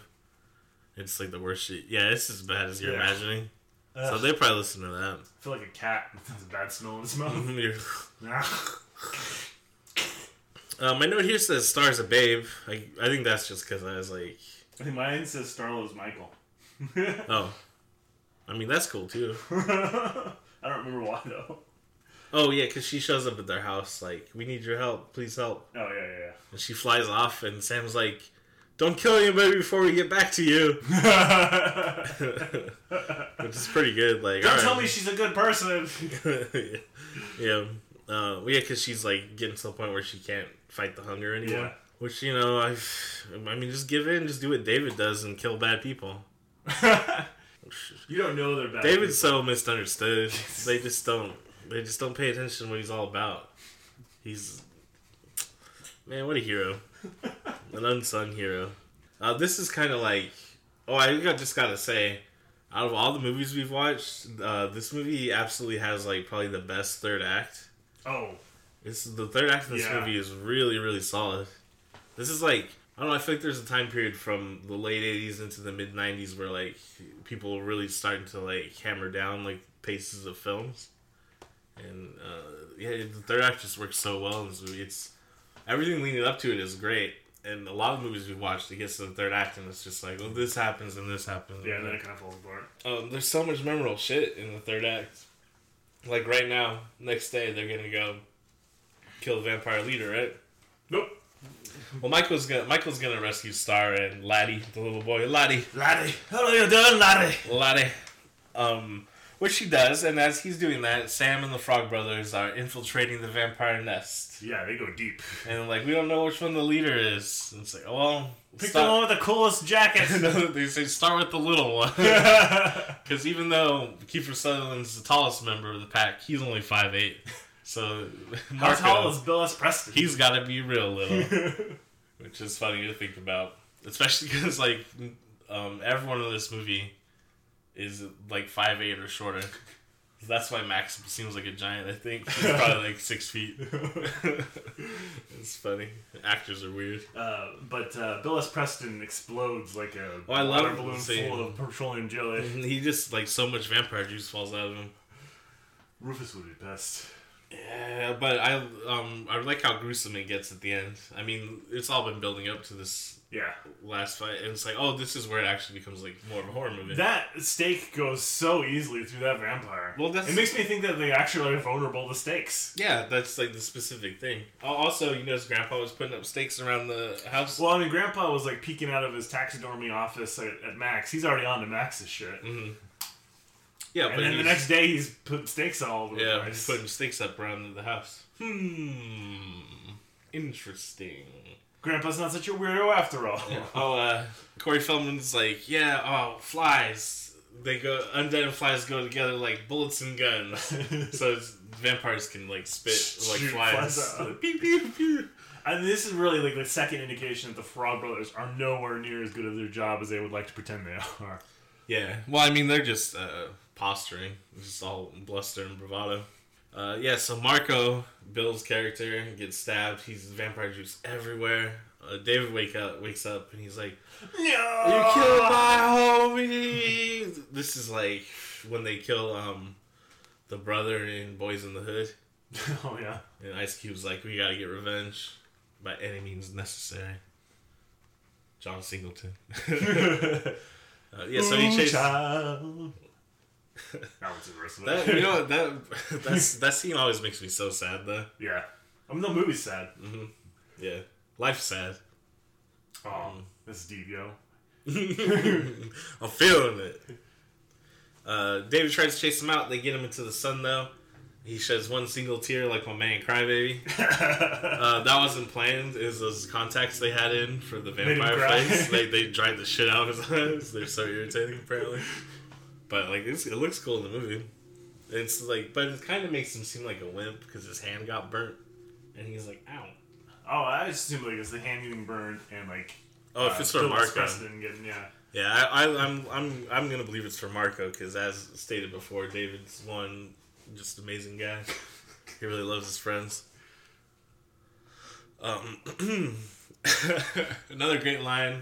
It's like the worst shit. Yeah, it's as bad as you're Yeah. imagining. So they probably listen to that. I feel like a cat with a bad smell in its mouth. Uh, my note here says "stars a babe." I, I think that's just because I was like, I think mine says Starlow's Michael. oh, I mean that's cool too. I don't remember why though. Oh yeah, because she shows up at their house like, "We need your help, please help," Oh yeah, yeah, yeah. and she flies off, and Sam's like, "Don't kill anybody before we get back to you," which is pretty good. Like, Don't tell me she's a good person. yeah, uh, well, yeah, because she's like getting to the point where she can't fight the hunger anymore. Yeah. Which you know, I, I mean, just give in, just do what David does and kill bad people. you don't know they're bad. David's so misunderstood. They just don't. They just don't pay attention to what he's all about. He's man, what a hero, an unsung hero. Uh, this is kind of like, oh, I just gotta say, out of all the movies we've watched, uh, this movie absolutely has like probably the best third act. Oh, This the third act of this Yeah. movie is really really solid. This is like I don't know. I feel like there's a time period from the late '80s into the mid '90s where like people were really starting to like hammer down like paces of films, and uh, yeah, the third act just works so well in this movie. It's everything leading up to it is great, and a lot of movies we've watched, it gets to the third act and it's just like, well, this happens and this happens. yeah, and then it kind of falls apart. Um, there's so much memorable shit in the third act. Like right now, next day they're gonna go kill the vampire leader, right? Nope. Well, Michael's gonna Michael's gonna rescue Star and Laddie, the little boy, Laddie, Laddie, how are you doing, Laddie? Laddie. Um, which he does, and as he's doing that, Sam and the Frog Brothers are infiltrating the vampire nest, Yeah, they go deep. and like we don't know which one the leader is. And it's like, oh well, Pick start- the one with the coolest jacket. no, they say start with the little one. Because even though Kiefer Sutherland's the tallest member of the pack, he's only 5'8". So How Marco, tall is Bill S. Preston? he's got to be real little, which is funny to think about. Especially because like um, everyone in this movie is like 5'8 or shorter. That's why Max seems like a giant. I think he's probably like six feet. it's funny. Actors are weird. Uh, but uh, Bill S. Preston explodes like a Oh, I water balloon full of petroleum jelly. He just like so much vampire juice falls out of him. Rufus would be best. Yeah, but I um I like how gruesome it gets at the end. I mean, it's all been building up to this Yeah. last fight, and it's like, oh, this is where it actually becomes like more of a horror movie. That stake goes so easily through that vampire. Well, that's- it makes me think that they actually are vulnerable to stakes. yeah, that's like the specific thing. Also, you notice Grandpa was putting up stakes around the house. Well, I mean, Grandpa was like peeking out of his taxidermy office at, at Max. He's already on to Max's shit. hmm Yeah, And but then the next day, he's putting stakes all over the yeah, place. he's putting stakes up around the house. Hmm, interesting. Grandpa's not such a weirdo after all. Oh, uh, Corey Feldman's like, yeah, oh, flies. They go, undead and flies go together like bullets and guns. so it's, vampires can like spit like Shoot flies. flies. Pew, pew, pew. And this is really like the second indication that the Frog Brothers are nowhere near as good at their job as they would like to pretend they are. Yeah. Well, I mean, they're just uh, posturing. Just all bluster and bravado. Uh, yeah, so Marco, Bill's character, gets stabbed. He's vampire juice everywhere. Uh, David wake up, wakes up and he's like, No! You killed my homie! This is like when they kill um, the brother in Boys in the Hood. oh yeah. And Ice Cube's like, we gotta get revenge by any means necessary. John Singleton. Uh, yeah, so he Ooh, chased. child. That was the That you know that that's that scene always makes me so sad though. yeah. I mean, the movie's sad. hmm Yeah, life's sad. Oh, this is deep, yo. I'm feeling it. Uh, David tries to chase him out. They get him into the sun though. He sheds one single tear like my man Crybaby. Uh, that wasn't planned. It was those contacts they had in for the vampire face. They they dried the shit out of his eyes. They're so irritating apparently. But like it's, it looks cool in the movie. It's like, but it kind of makes him seem like a wimp because his hand got burnt, and he's like, "Ow." oh, I just assume like it's the hand getting burned and like. Oh, if uh, it's for Marco. Getting yeah. Yeah, I, I, I'm I'm I'm gonna believe it's for Marco because, as stated before, David's one just amazing guy. he really loves his friends. Um, another great line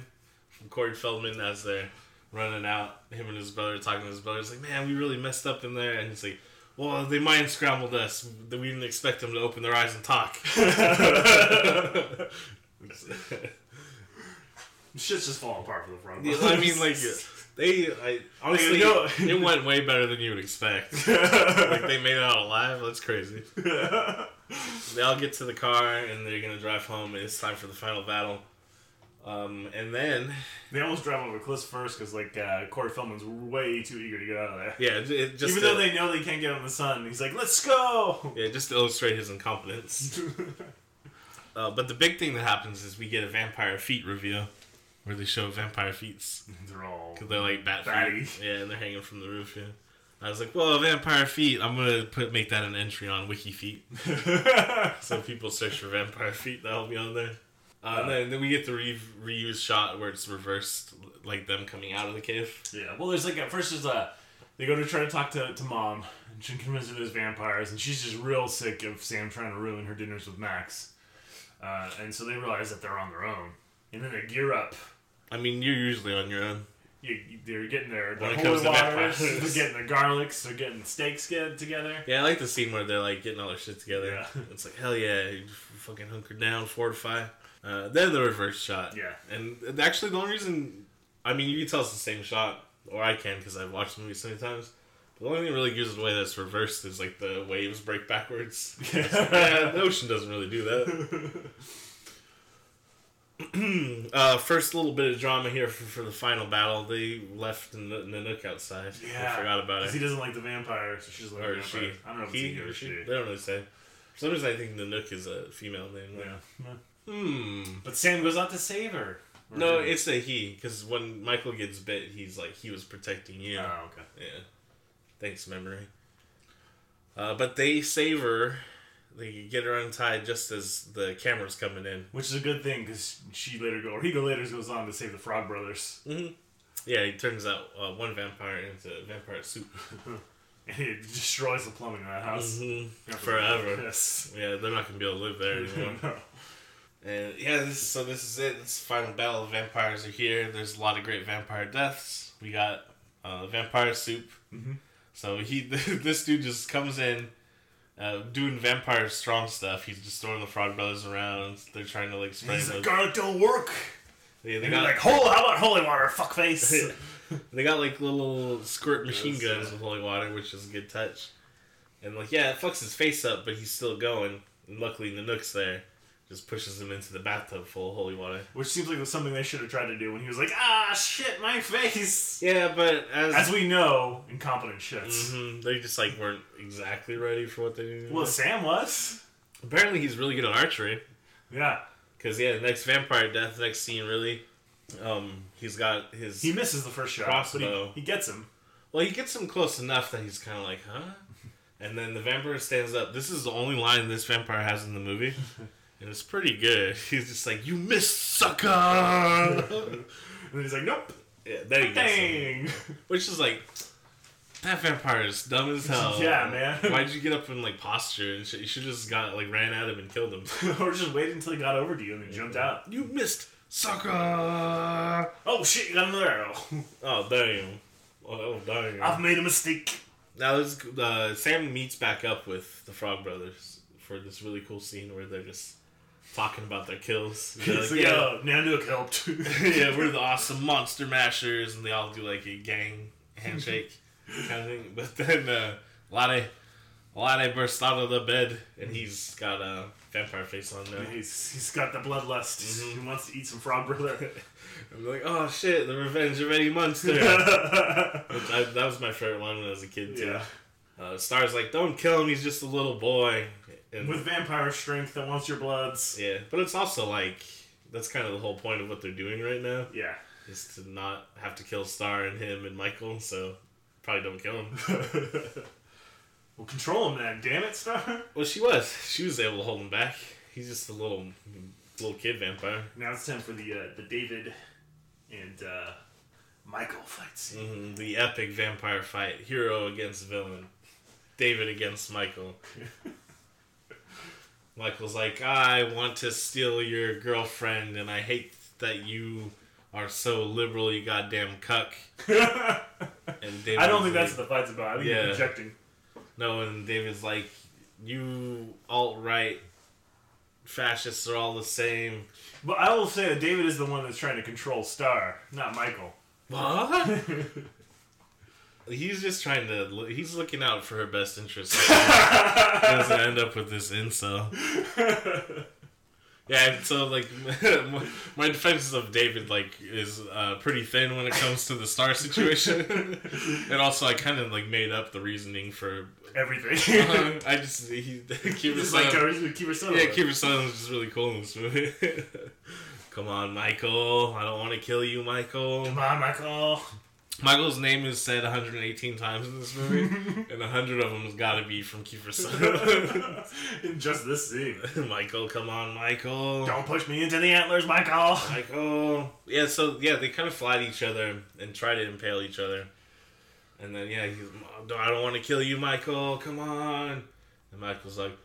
from Corey Feldman as they're running out. Him and his brother talking to his brother. He's like, "Man, we really messed up in there," and he's like. Well, they mind scrambled us. We didn't expect them to open their eyes and talk. Shit's just falling apart for the front. Yeah, I mean, like they, I honestly, know- it went way better than you would expect. like they made it out alive. That's crazy. They all get to the car and they're gonna drive home. And it's time for the final battle. Um, and then, they almost drive over cliffs first because like uh, Corey Feldman's way too eager to get out of there. yeah, it, just Even to, though they know they can't get on the sun, he's like, "Let's go." yeah, just to illustrate his incompetence. Uh, but the big thing that happens is we get a vampire feet review, where they show vampire feet. They're all Cause they're like bat feet. Yeah, and they're hanging from the roof. Yeah. I was like, well, vampire feet. I'm gonna put make that an entry on Wiki Feet. So people search for vampire feet, that'll be on there. Uh, and then, then we get the re- reuse shot where it's reversed, like them coming out of the cave. Yeah, well, there's like at first there's a they go to try to talk to, to mom and she convinces her there's vampires and she's just real sick of Sam trying to ruin her dinners with Max, uh, and so they realize that they're on their own and then they gear up. I mean, you're usually on your own. You, they're getting their, their holy waters, vampires. they're getting their garlics, they're getting steaks get together. Yeah, I like the scene where they're like getting all their shit together. Yeah. It's like hell yeah, you fucking hunker down, fortify. Uh, then the reverse shot. Yeah. And actually, the only reason, I mean, you can tell it's the same shot, or I can because I've watched the movie so many times. But the only thing that really gives it away that's reversed is like the waves break backwards. yeah, the ocean doesn't really do that. uh, first little bit of drama here for, for the final battle. They left N- Nanook outside. Yeah, I forgot about Because it. he doesn't like the vampire, so she's like Or she. I don't know if it's he he or she. They don't really say. For some reason, I think Nanook is a female name. Yeah. Hmm. But Sam goes out to save her. Or No, him. it's a he. Because when Michael gets bit, he's like, he was protecting you. Oh, okay. Yeah. Thanks, memory. Uh, but they save her. They get her untied just as the camera's coming in. Which is a good thing because she later go, or he go later goes on to save the Frog Brothers, hmm Yeah, it turns out uh, one vampire into vampire soup. and it destroys the plumbing in that house hmm Forever. Yes. Yeah, they're not gonna be able to live there anymore. No. And yeah, this, so this is it. This final battle vampires are here. There's a lot of great vampire deaths. We got uh, vampire soup. Mhm. So he, this dude just comes in, uh, doing vampire strong stuff. He's just throwing the Frog Brothers around. They're trying to like spray He's like, garlic don't work. Yeah, they got like, holy, how about holy water, fuckface? they got like little squirt machine Yes, guns yeah. with holy water, which is a good touch. And like, yeah, it fucks his face up, but he's still going. And luckily, Nanook's there, just pushes him into the bathtub full of holy water. Which seems like it was something they should have tried to do when he was like, ah, shit, my face. Yeah, but as, As we know, incompetent shits. Mhm, they just like weren't exactly ready for what they needed. Well, Sam was. apparently he's really good at archery. Yeah. Because yeah, the next vampire death, next scene really, um, he's got his. He misses the first shot, Crossbow. but he, he gets him. well, he gets him close enough that he's kind of like, huh? And then the vampire stands up. This is the only line this vampire has in the movie, and it's pretty good. He's just like, "You missed, sucker!" And he's like, nope. yeah, then he gets him. Dang. Which is like, that vampire is dumb as hell. Yeah, man. Why'd you get up in like posture and shit? You should just got like ran at him and killed him. or just waited until he got over to you and then jumped out. You missed, sucker! Oh shit, you got another arrow. Oh damn! Oh damn! I've made a mistake. Now this uh, Sam meets back up with the Frog Brothers for this really cool scene where they're just talking about their kills. They're like, like, yeah, yeah, Nanook helped. yeah, we're the awesome monster mashers, and they all do like a gang handshake kind of thing. But then uh, of Aladdin bursts out of the bed, and he's got a vampire face on now. He's he's got the bloodlust. Mhm. He wants to eat some frog brother. I'm like, oh shit, the Revenge of Eddie Munster. I, that was my favorite one when I was a kid too. yeah. Uh, Star's like, don't kill him, he's just a little boy. And With vampire strength that wants your bloods. yeah, but it's also like that's kind of the whole point of what they're doing right now Yeah. is to not have to kill Star and him and Michael. So probably don't kill him. well, control him then. Damn it, Star. Well, she was. She was able to hold him back. He's just a little little kid vampire. Now it's time for the uh, the David and uh, Michael fight scene. hmm The epic vampire fight: hero against villain. David against Michael. Michael's like, I want to steal your girlfriend, and I hate that you are so liberal, you goddamn cuck. And David I don't think that's what the fight's about. I think Yeah. you're projecting. no. And David's like, you alt right fascists are all the same. But I will say that David is the one that's trying to control Star, not Michael. What? He's just trying to. He's looking out for her best interest. he doesn't end up with this incel. Yeah, and so like my- defense of David like is uh, pretty thin when it comes to the star situation, and also I kind of like made up the reasoning for. Everything. Uh, I just he Just like Sutherland- uh, yeah, Kiefer Sutherland's just really cool in this movie. Come on, Michael! I don't want to kill you, Michael. Come on, Michael. Michael's name is said 118 times in this movie, and 100 of them has got to be from Kiefer Sutherland. In just this scene. Michael, come on, Michael. Don't push me into the antlers, Michael. Michael. Yeah, so yeah, they kind of fly at each other and try to impale each other, and then yeah, he's, I don't want to kill you, Michael. Come on, and Michael's like,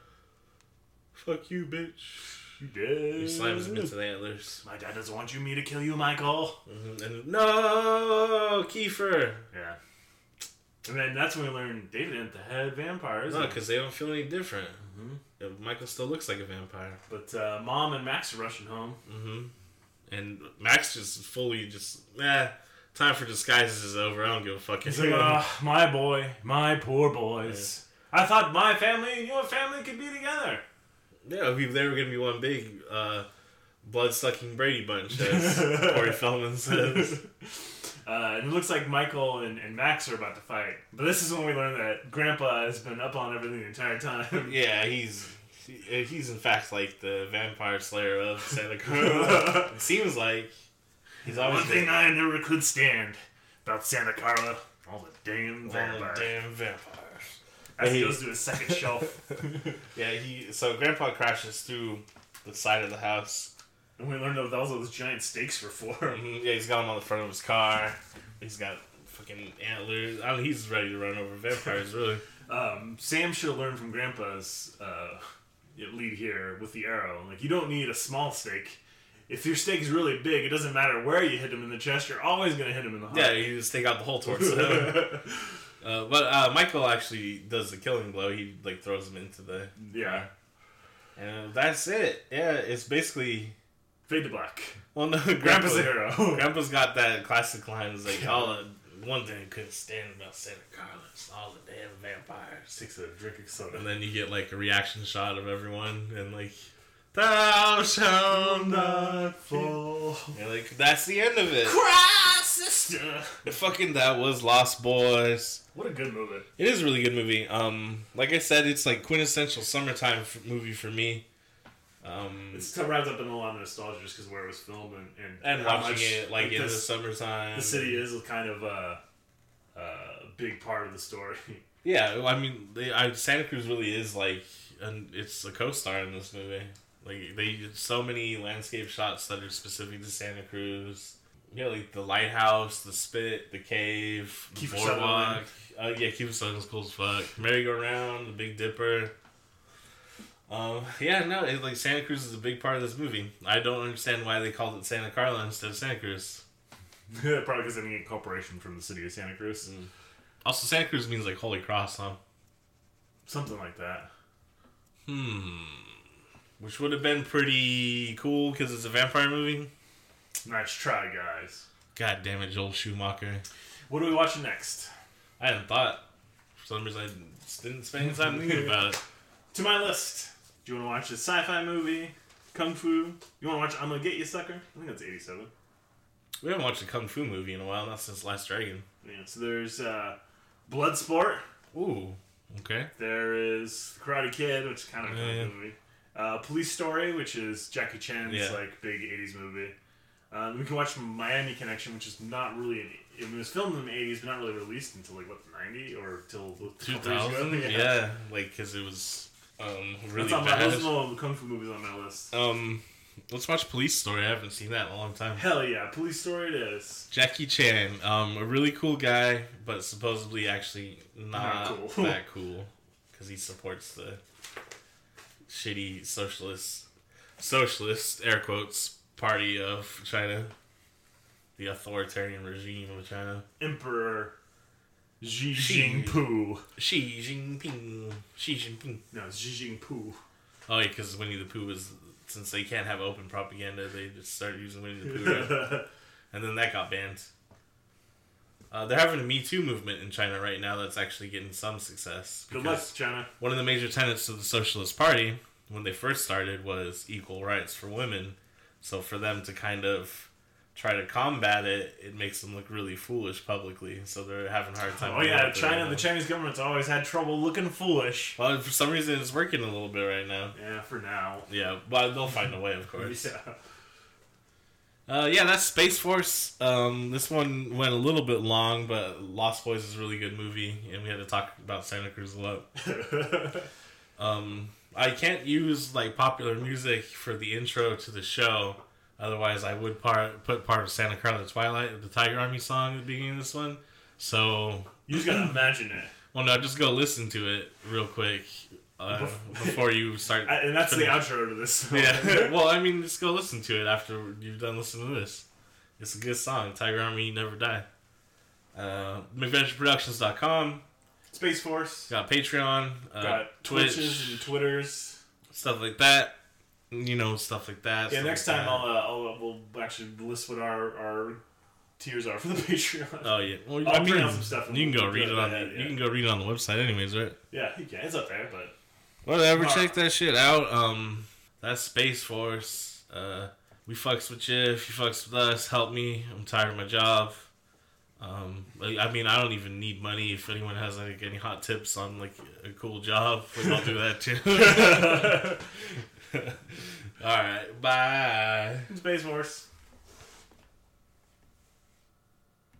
"Fuck you, bitch." Did. He slams him into the antlers, My dad doesn't want you me to kill you, Michael. Mhm, and no, Kiefer. Yeah. And then that's when we learn David ain't the head vampire, No, because they don't feel any different. Mhm. Michael still looks like a vampire. But uh, mom and Max are rushing home. hmm And Max just fully just eh, time for disguises is over. I don't give a fuck. He's like, ah, my boy, my poor boys. I thought my family and your family could be together. Yeah, we, they were gonna be one big uh, blood sucking Brady bunch, as Corey Feldman says. Uh, and it looks like Michael and, and Max are about to fight. But this is when we learn that Grandpa has been up on everything the entire time. yeah, he's he- he's in fact like the vampire slayer of Santa Cruz. it seems like he's always One thing I never could stand about Santa Carla, all the damn All the damn vampires. As he goes to his second shelf. Yeah, he so Grandpa crashes through the side of the house. And we learned that those those giant stakes were for. Mhm, Yeah, he's got them on the front of his car. He's got fucking antlers. I mean, he's ready to run over vampires, really. Um, Sam should have learned from Grandpa's uh, lead here with the arrow. Like, you don't need a small stake. If your stake is really big, it doesn't matter where you hit him in the chest. You're always going to hit him in the heart. Yeah, you just take out the whole torso. uh, but uh, Michael actually does the killing blow. He like throws him into the. yeah. And that's it. Yeah, it's basically. Fade to black. Well, no, Grandpa's the hero. Grandpa's got that classic line. It's like, all the, one thing I couldn't stand about Santa Carla is all the damn vampires. Six of the drinking soda. And then you get like a reaction shot of everyone and like, thou shalt not fall. And like, that's the end of it. Cry, sister. Fucking that was Lost Boys. What a good movie. It is a really good movie. Um, like I said, it's like quintessential summertime f- movie for me. Um, It's wrapped up in a lot of nostalgia just because where it was filmed and, and, and how watching much, it like in the summertime. the city is a kind of a, a big part of the story. Yeah, I mean, they, I, Santa Cruz really is like, and it's a co-star in this movie. Like they used so many landscape shots that are specific to Santa Cruz. Yeah, like the lighthouse, the spit, the cave, the Kiefer boardwalk. Uh, yeah, Sutherland's cool as fuck. Merry-go-round, the Big Dipper. Um, yeah, no, it, like Santa Cruz is a big part of this movie. I don't understand why they called it Santa Carla instead of Santa Cruz. Probably because they didn't get corporation from the city of Santa Cruz. Also, Santa Cruz means like Holy Cross, huh? Something like that. Hmm. Which would have been pretty cool because it's a vampire movie. Nice try, guys. God damn it, Joel Schumacher. What are we watching next? I hadn't thought. For some reason, I just didn't spend any time thinking about it. To my list. Do you want to watch a sci-fi movie? Kung Fu? You want to watch I'm Gonna Get You, Sucker? I think that's 87. We haven't watched a kung fu movie in a while, not since Last Dragon. Yeah, so there's uh, Bloodsport. Ooh, okay. There is Karate Kid, which is kind of a Yeah. fu movie. Uh, Police Story, which is Jackie Chan's Yeah. like big '80s movie. Um, we can watch Miami Connection, which is not really. An, it was filmed in the '80s, but not really released until like what '90 or till a years ago. 2000? Yeah, like, because it was um, really That's on my, bad. those are the kung fu movies on my list. Um, let's watch Police Story. I haven't seen that in a long time. Hell yeah, Police Story it is. Jackie Chan, um, a really cool guy, but supposedly actually not, Not cool. that cool because he supports the shitty socialist, socialist air quotes party of China, the authoritarian regime of China. Emperor Xi. Jinping. Xi Jinping, Xi Jinping. No, it's Xi Jinping. Oh, yeah, because Winnie the Pooh was since they can't have open propaganda, they just started using Winnie the Pooh. right? and then that got banned. Uh, they're having a Me Too movement in China right now that's actually getting some success. Good luck, China. One of the major tenets of the Socialist Party, when they first started, was equal rights for women. So for them to kind of try to combat it, it makes them look really foolish publicly. So they're having a hard time. Oh yeah, China. The Chinese government's always had trouble looking foolish. Well, for some reason, it's working a little bit right now. Yeah, for now. Yeah, but they'll find a way, of course. Yeah. Uh, yeah, that's Space Force. Um, this one went a little bit long, but Lost Boys is a really good movie, and we had to talk about Santa Cruz a lot. Um, I can't use like popular music for the intro to the show. Otherwise, I would part put part of Santa Carla Twilight, the Tiger Army song at the beginning of this one. So, You just gotta imagine it. well, no, just go listen to it real quick uh, before you start. And that's the outro to this. Yeah. well, I mean, just go listen to it after you've done listening to this. It's a good song. Tiger Army You Never Die. Uh, McVentureProductions.com. Space Force. Got Patreon. Uh, Got Twitch. Twitches and Twitters. Stuff like that. You know, stuff like that. Yeah, next like time. I'll, uh, I'll we'll actually list what our our tiers are for the Patreon. Oh yeah. Well, I'll I mean, some stuff you can go read it on. ahead, You can go read it on the website, anyways, right? yeah, you can. It's up there, but Whatever. Check that shit out. Um, that's Space Force. Uh, we fucks with you. If you fucks with us, help me. I'm tired of my job. Um, I mean, I don't even need money. If anyone has like any hot tips on like a cool job, like, I'll do that too. All right. Bye. Space Force.